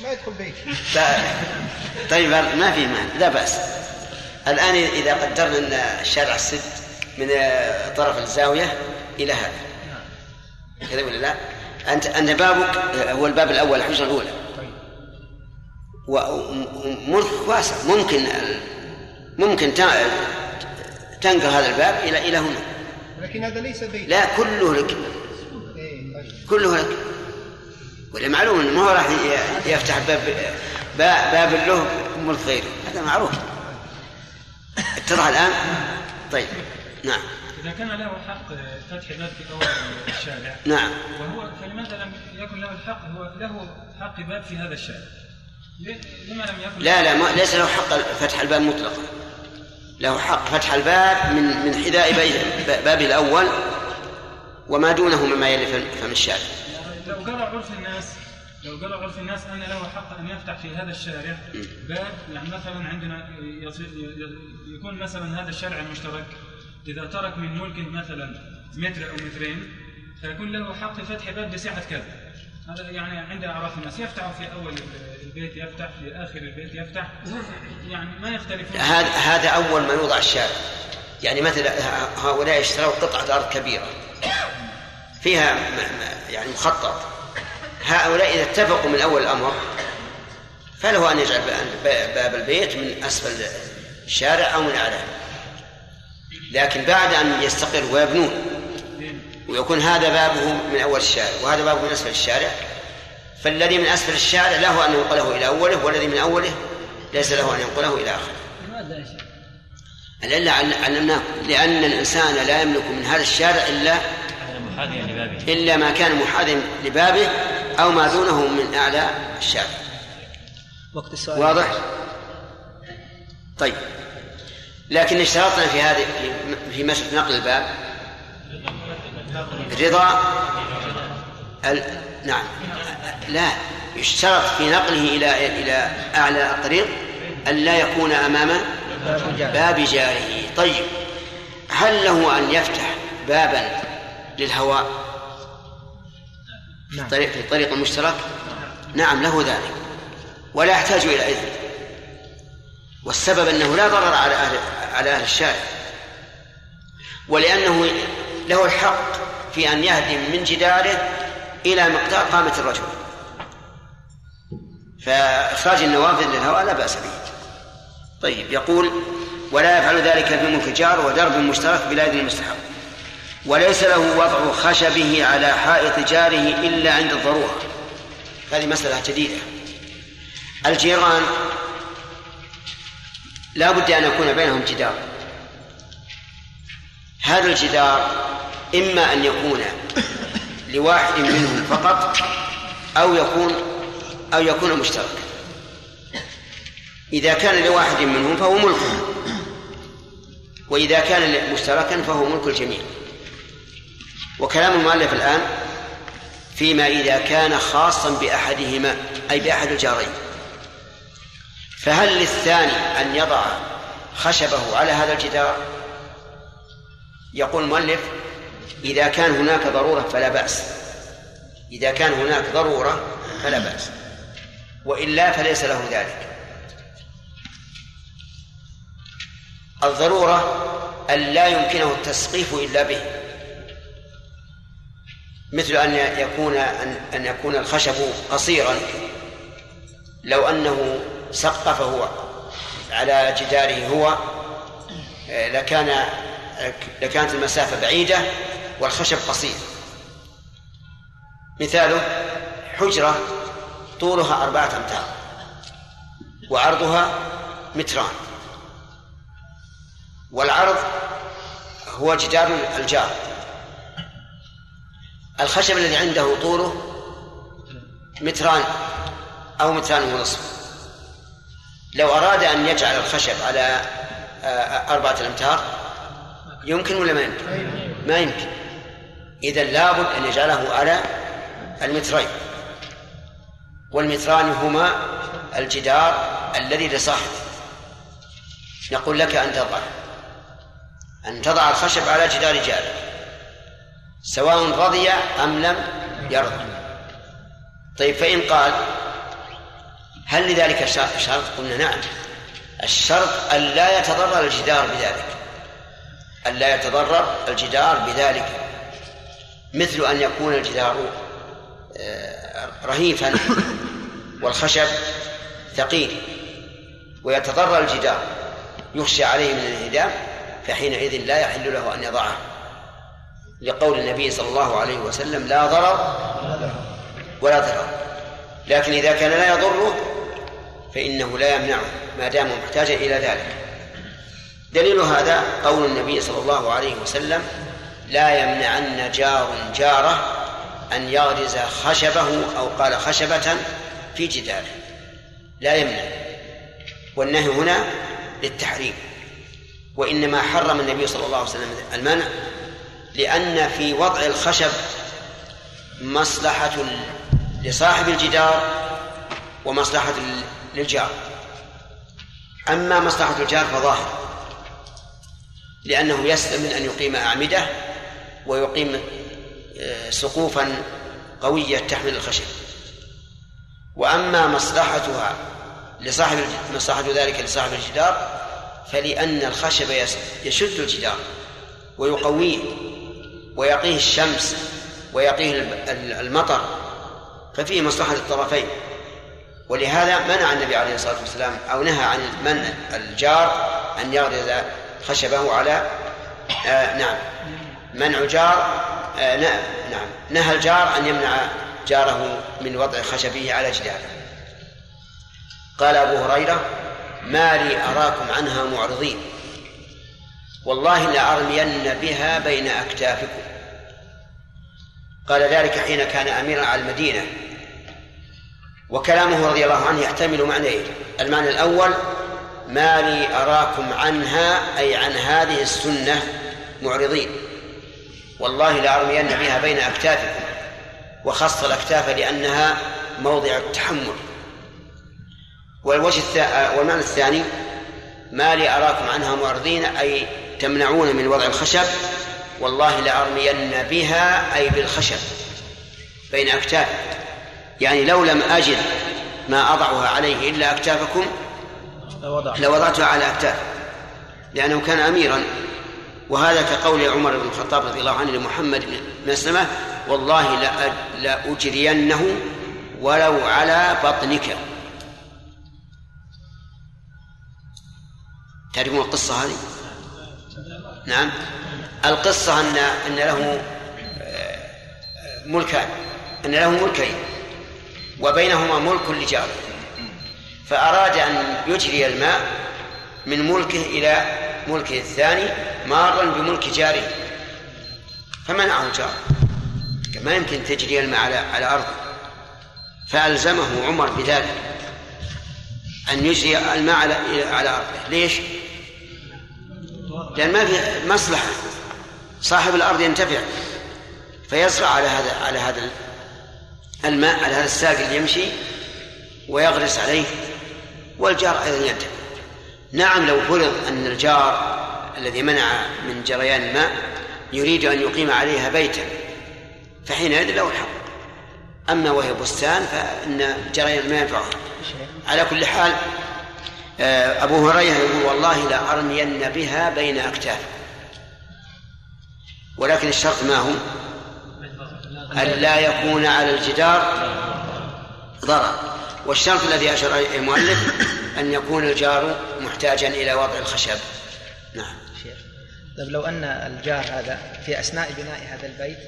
Speaker 1: ما يدخل بيت طيب ما في مانع لا بأس. الآن إذا قدرنا أن الشارع السد من طرف الزاوية إلى هذا. كذا ولا لا؟ أنت أنت بابك هو الباب الأول الحجرة الأولى. وملك واسع. ممكن ممكن تنقل هذا الباب إلى إلى هنا.
Speaker 3: لكن هذا ليس بيت.
Speaker 1: لا كله لك. إيه، طيب. كله لك. ولا معلوم انه ما هو راح يفتح باب باب له ملك غيره هذا معروف. اتضح الآن؟ طيب. نعم.
Speaker 5: إذا كان له حق فتح باب في أول الشارع
Speaker 1: نعم.
Speaker 5: وهو فلماذا لم يكن له الحق؟ هو له حق باب في هذا الشارع. لما لم يكن
Speaker 1: لا لا ما ليس له حق فتح الباب مطلقا. له حق فتح الباب من من حذاء بابه الأول وما دونه مما يلي فم الشارع.
Speaker 5: لو قال عرف الناس لو قال عرف الناس أن له حق أن يفتح في هذا الشارع باب يعني مثلا عندنا يكون مثلا هذا الشارع المشترك إذا ترك من ملك مثلا متر أو مترين فيكون له حق فتح باب بسعة كذا. هذا يعني عند أعراف الناس يفتح في أول البيت يفتح في آخر البيت يفتح. يعني ما يختلف.
Speaker 1: هذا هذا أول ما يوضع الشارع. يعني مثلا هؤلاء اشتروا قطعة أرض كبيرة. فيها يعني مخطط. هؤلاء إذا اتفقوا من أول الأمر فله أن يجعل باب البيت من أسفل الشارع أو من أعلاه لكن بعد أن يستقر ويبنون. ويكون هذا بابه من أول الشارع وهذا بابه من أسفل الشارع. فالذي من أسفل الشارع له أن ينقله إلى أوله والذي من أوله ليس له أن ينقله إلى آخره. لماذا يا شيخ؟ لأن علمناه. لأن الإنسان لا يملك من هذا الشارع إلا إلا ما كان محاذيا لبابه أو ما دونه من أعلى الشارع. وقت السؤال. واضح؟ طيب. لكن اشترطنا في هذه في- في مسألة نقل الباب رضا ال... نعم. لا يشترط في نقله إلى إلى أعلى الطريق أن لا يكون أمام باب جاره. طيب هل له أن يفتح بابا للهواء في الطريق في الطريق المشترك نعم له ذلك. ولا يحتاج إلى إذن. والسبب أنه لا ضرر على أهل على أهل الشارع. ولأنه له الحق في أن يهدم من جداره إلى مقدار قامة الرجل. فإخراج النوافذ للهواء لا بأس به. طيب يقول ولا يفعل ذلك في ملك الجار ودرب مشترك بلا إذن المستحق وليس له وضع خشبه على حائط جاره إلا عند الضرورة. هذه مسألة جديدة. الجيران لا بد أن يكون بينهم جدار. هذا الجدار إما أن يكون لواحد منهم فقط أو يكون أو يكون مشترك. إذا كان لواحد منهم فهو ملكه وإذا كان مشتركا فهو ملك الجميع. وكلام المؤلف الآن فيما إذا كان خاصا بأحدهما أي بأحد الجارين. فهل للثاني أن يضع خشبه على هذا الجدار؟ يقول المؤلف إذا كان هناك ضرورة فلا بأس. إذا كان هناك ضرورة فلا بأس. وإلا فليس له ذلك. الضرورة أن لا يمكنه التسقيف إلا به. مثل أن يكون أن أن يكون الخشب قصيرا. لو أنه سقفه على جداره هو لكان لكانت المسافة بعيدة والخشب قصير. مثاله حجرة طولها أربعة أمتار وعرضها متران. والعرض هو جدار الجار الخشب الذي عنده طوله متران أو متران ونصف. لو أراد أن يجعل الخشب على أربعة أمتار يمكن ولا ما يمكن؟ ما يمكن. إذا لابد أن يجعله على المترين. والمتران هما الجدار الذي لصاحبه. نقول لك أن تضع. أن تضع الخشب على جدار جارك. سواء رضي أم لم يرضى طيب فإن قال هل لذلك شرط؟ قلنا نعم. الشرط أن لا يتضرر الجدار بذلك. أن لا يتضرر الجدار بذلك. مثل أن يكون الجدار رهيفا والخشب ثقيل ويتضرر الجدار يخشى عليه من الانهدام فحينئذ لا يحل له أن يضعه. لقول النبي صلى الله عليه وسلم لا ضرر ولا ضرر. لكن إذا كان لا يضره فإنه لا يمنعه ما دام محتاجا إلى ذلك. دليل هذا قول النبي صلى الله عليه وسلم لا يمنعن جار جاره أن يغرز خشبه أو قال خشبة في جداره. لا يمنع. والنهي هنا للتحريم. وإنما حرم النبي صلى الله عليه وسلم المنع لأن في وضع الخشب مصلحة لصاحب الجدار ومصلحة للجار. أما مصلحة الجار فظاهر لأنه يسلم من أن يقيم أعمدة ويقيم سقوفا قوية تحمل الخشب. وأما مصلحتها لصاحب مصلحة ذلك لصاحب الجدار فلأن الخشب يشد الجدار ويقويه ويقيه الشمس ويقيه المطر ففيه مصلحة الطرفين. ولهذا منع النبي عليه الصلاة والسلام أو نهى عن منع الجار أن يغرز خشبه على آه نعم. منع جار آه نعم. نهى الجار أن يمنع جاره من وضع خشبه على جداره قال أبو هريرة ما لي أراكم عنها معرضين. والله لأرمين بها بين أكتافكم. قال ذلك حين كان أميرا على المدينة. وكلامه رضي الله عنه يحتمل معنيين المعنى الأول ما لي أراكم عنها أي عن هذه السنة معرضين. والله لأرمين بها بين أكتافكم وخص الأكتاف لأنها موضع التحمل. والوجه والمعنى الثاني ما لي أراكم عنها معرضين أي تمنعون من وضع الخشب والله لأرمين بها أي بالخشب بين أكتاف. يعني لو لم أجد ما أضعها عليه إلا أكتافكم لوضعتها على أكتاف. لأنه كان أميرا. وهذا كقول عمر بن الخطاب رضي الله عنه لمحمد بن مسلمة والله لأجرينه ولو على بطنك. تعرفون القصة هذه؟ نعم. القصة أن أن له آه، ملكان أن له ملكين وبينهما ملك لجار فأراد أن يجري الماء من ملكه إلى ملكه الثاني مارا بملك جاره فمنعه الجار ما يمكن تجري الماء على على أرضه. فألزمه عمر بذلك أن يجري الماء على على أرضه. ليش؟ لأن ما في مصلحة. صاحب الأرض ينتفع. فيزرع على هذا على هذا الماء على هذا الساقي اللي يمشي ويغرس عليه والجار أيضا ينتفع. نعم لو فرض أن الجار الذي منع من جريان الماء يريد أن يقيم عليها بيتا فحينئذ له الحق. أما وهي بستان فإن جريان الماء ينفعه على كل حال آه، أبو هريرة يقول والله لأرمين بها بين أكتاف. ولكن الشرط ما هو؟ أن لا يكون على الجدار ضرر. والشرط الذي أشار إليه المؤلف أن يكون الجار محتاجا إلى وضع الخشب. نعم.
Speaker 10: شيخ طيب لو أن الجار هذا في أثناء بناء هذا البيت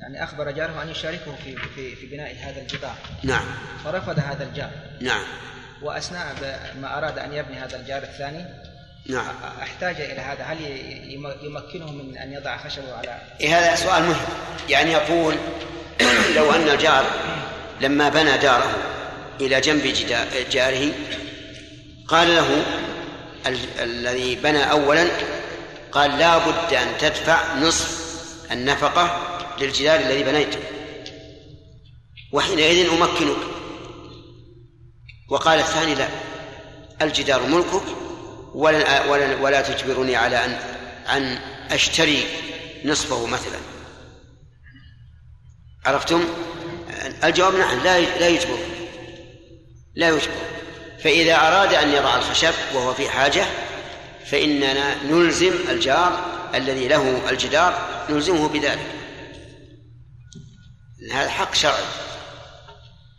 Speaker 10: يعني أخبر جاره أن يشاركه في في في بناء هذا الجدار.
Speaker 1: نعم.
Speaker 10: فرفض هذا الجار.
Speaker 1: نعم.
Speaker 10: وأثناء ما أراد أن يبني هذا الجار الثاني
Speaker 1: نعم.
Speaker 10: أحتاج إلى هذا. هل يمكنه من أن يضع خشبه على؟
Speaker 1: إيه هذا سؤال مهم. يعني يقول (clears throat) لو أن الجار لما بنى داره إلى جنب جاره. قال له الذي بنى أولا قال لا بد أن تدفع نصف النفقة للجدار الذي بنيته. وحينئذ أمكنك. وقال الثاني لا الجدار ملكك ولا, ولا, ولا تجبرني على أن أن أشتري نصفه مثلا. عرفتم؟ الجواب نعم لا لا يجبر لا يجبر فإذا أراد أن يضع الخشب وهو في حاجة فإننا نلزم الجار الذي له الجدار نلزمه بذلك. هذا حق شرعي.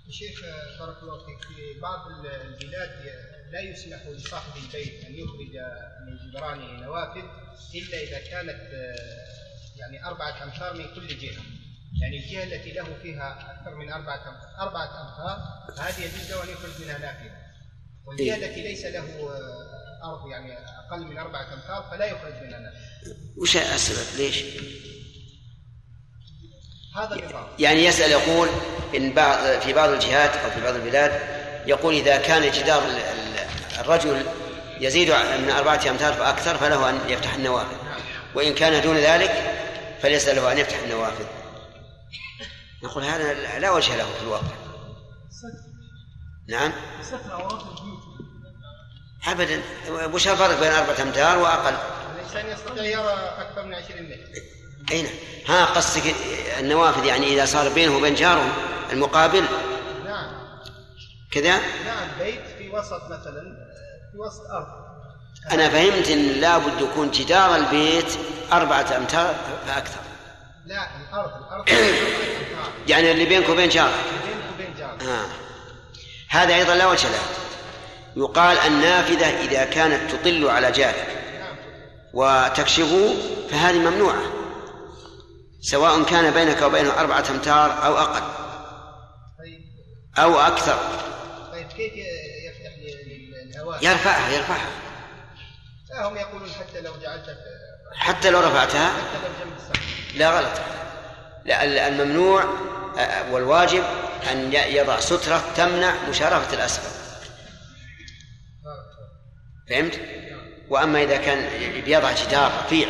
Speaker 3: شيخ بارك الله فيك. في بعض البلاد لا يسمح لصاحب البيت أن يخرج من جدرانه نوافذ إلا إذا كانت يعني أربعة امتار من كل جهة. يعني الجهة التي له فيها أكثر من أربعة أربعة أمتار فهذه يجوز له أن يخرج منها نافذه والجهة إيه. التي ليس له أرض يعني أقل من أربعة أمتار فلا يخرج منها نافذه
Speaker 1: وش السبب ليش؟
Speaker 3: هذا النظام.
Speaker 1: يعني يسأل يقول إن بعض في بعض الجهات أو في بعض البلاد يقول إذا كان جدار الرجل يزيد من أربعة أمتار فأكثر فله أن يفتح النوافذ. وإن كان دون ذلك فليس له أن يفتح النوافذ. نقول هذا لا وجه له في الواقع. نعم. أبدا. وش الفرق بين أربعة أمتار وأقل؟
Speaker 3: الإنسان يستطيع يرى أكثر من 20 متر.
Speaker 1: أين نعم. ها قصدك النوافذ يعني إذا صار بينه وبين جاره المقابل؟
Speaker 3: نعم.
Speaker 1: كذا؟
Speaker 3: نعم بيت في وسط مثلا في وسط أرض.
Speaker 1: أنا فهمت أن لابد يكون جدار البيت أربعة أمتار فأكثر.
Speaker 3: لا الأرض الأرض. (coughs)
Speaker 1: يعني اللي بينك وبين جارك
Speaker 3: بينك وبين جارك
Speaker 1: آه. هذا أيضا لا وجه له يقال النافذة إذا كانت تطل على جارك. وتكشفه فهذه ممنوعة سواء كان بينك وبينه أربعة أمتار أو أقل أو أكثر
Speaker 3: طيب كيف يفتح للهواء؟
Speaker 1: يرفعها يرفعها
Speaker 3: لا هم يقولون حتى لو جعلت
Speaker 1: حتى لو رفعتها
Speaker 3: حتى لو جنب السقف
Speaker 1: لا غلط الممنوع والواجب أن يضع سترة تمنع مشارفة الأسفل فهمت؟ وأما إذا كان بيضع جدار رفيع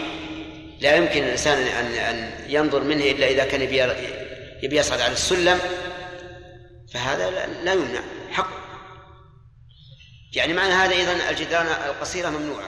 Speaker 1: لا يمكن الإنسان أن أن ينظر منه إلا إذا كان يبي يصعد على السلم فهذا لا يمنع حق. يعني معنى هذا أيضا الجدران القصيرة ممنوعة.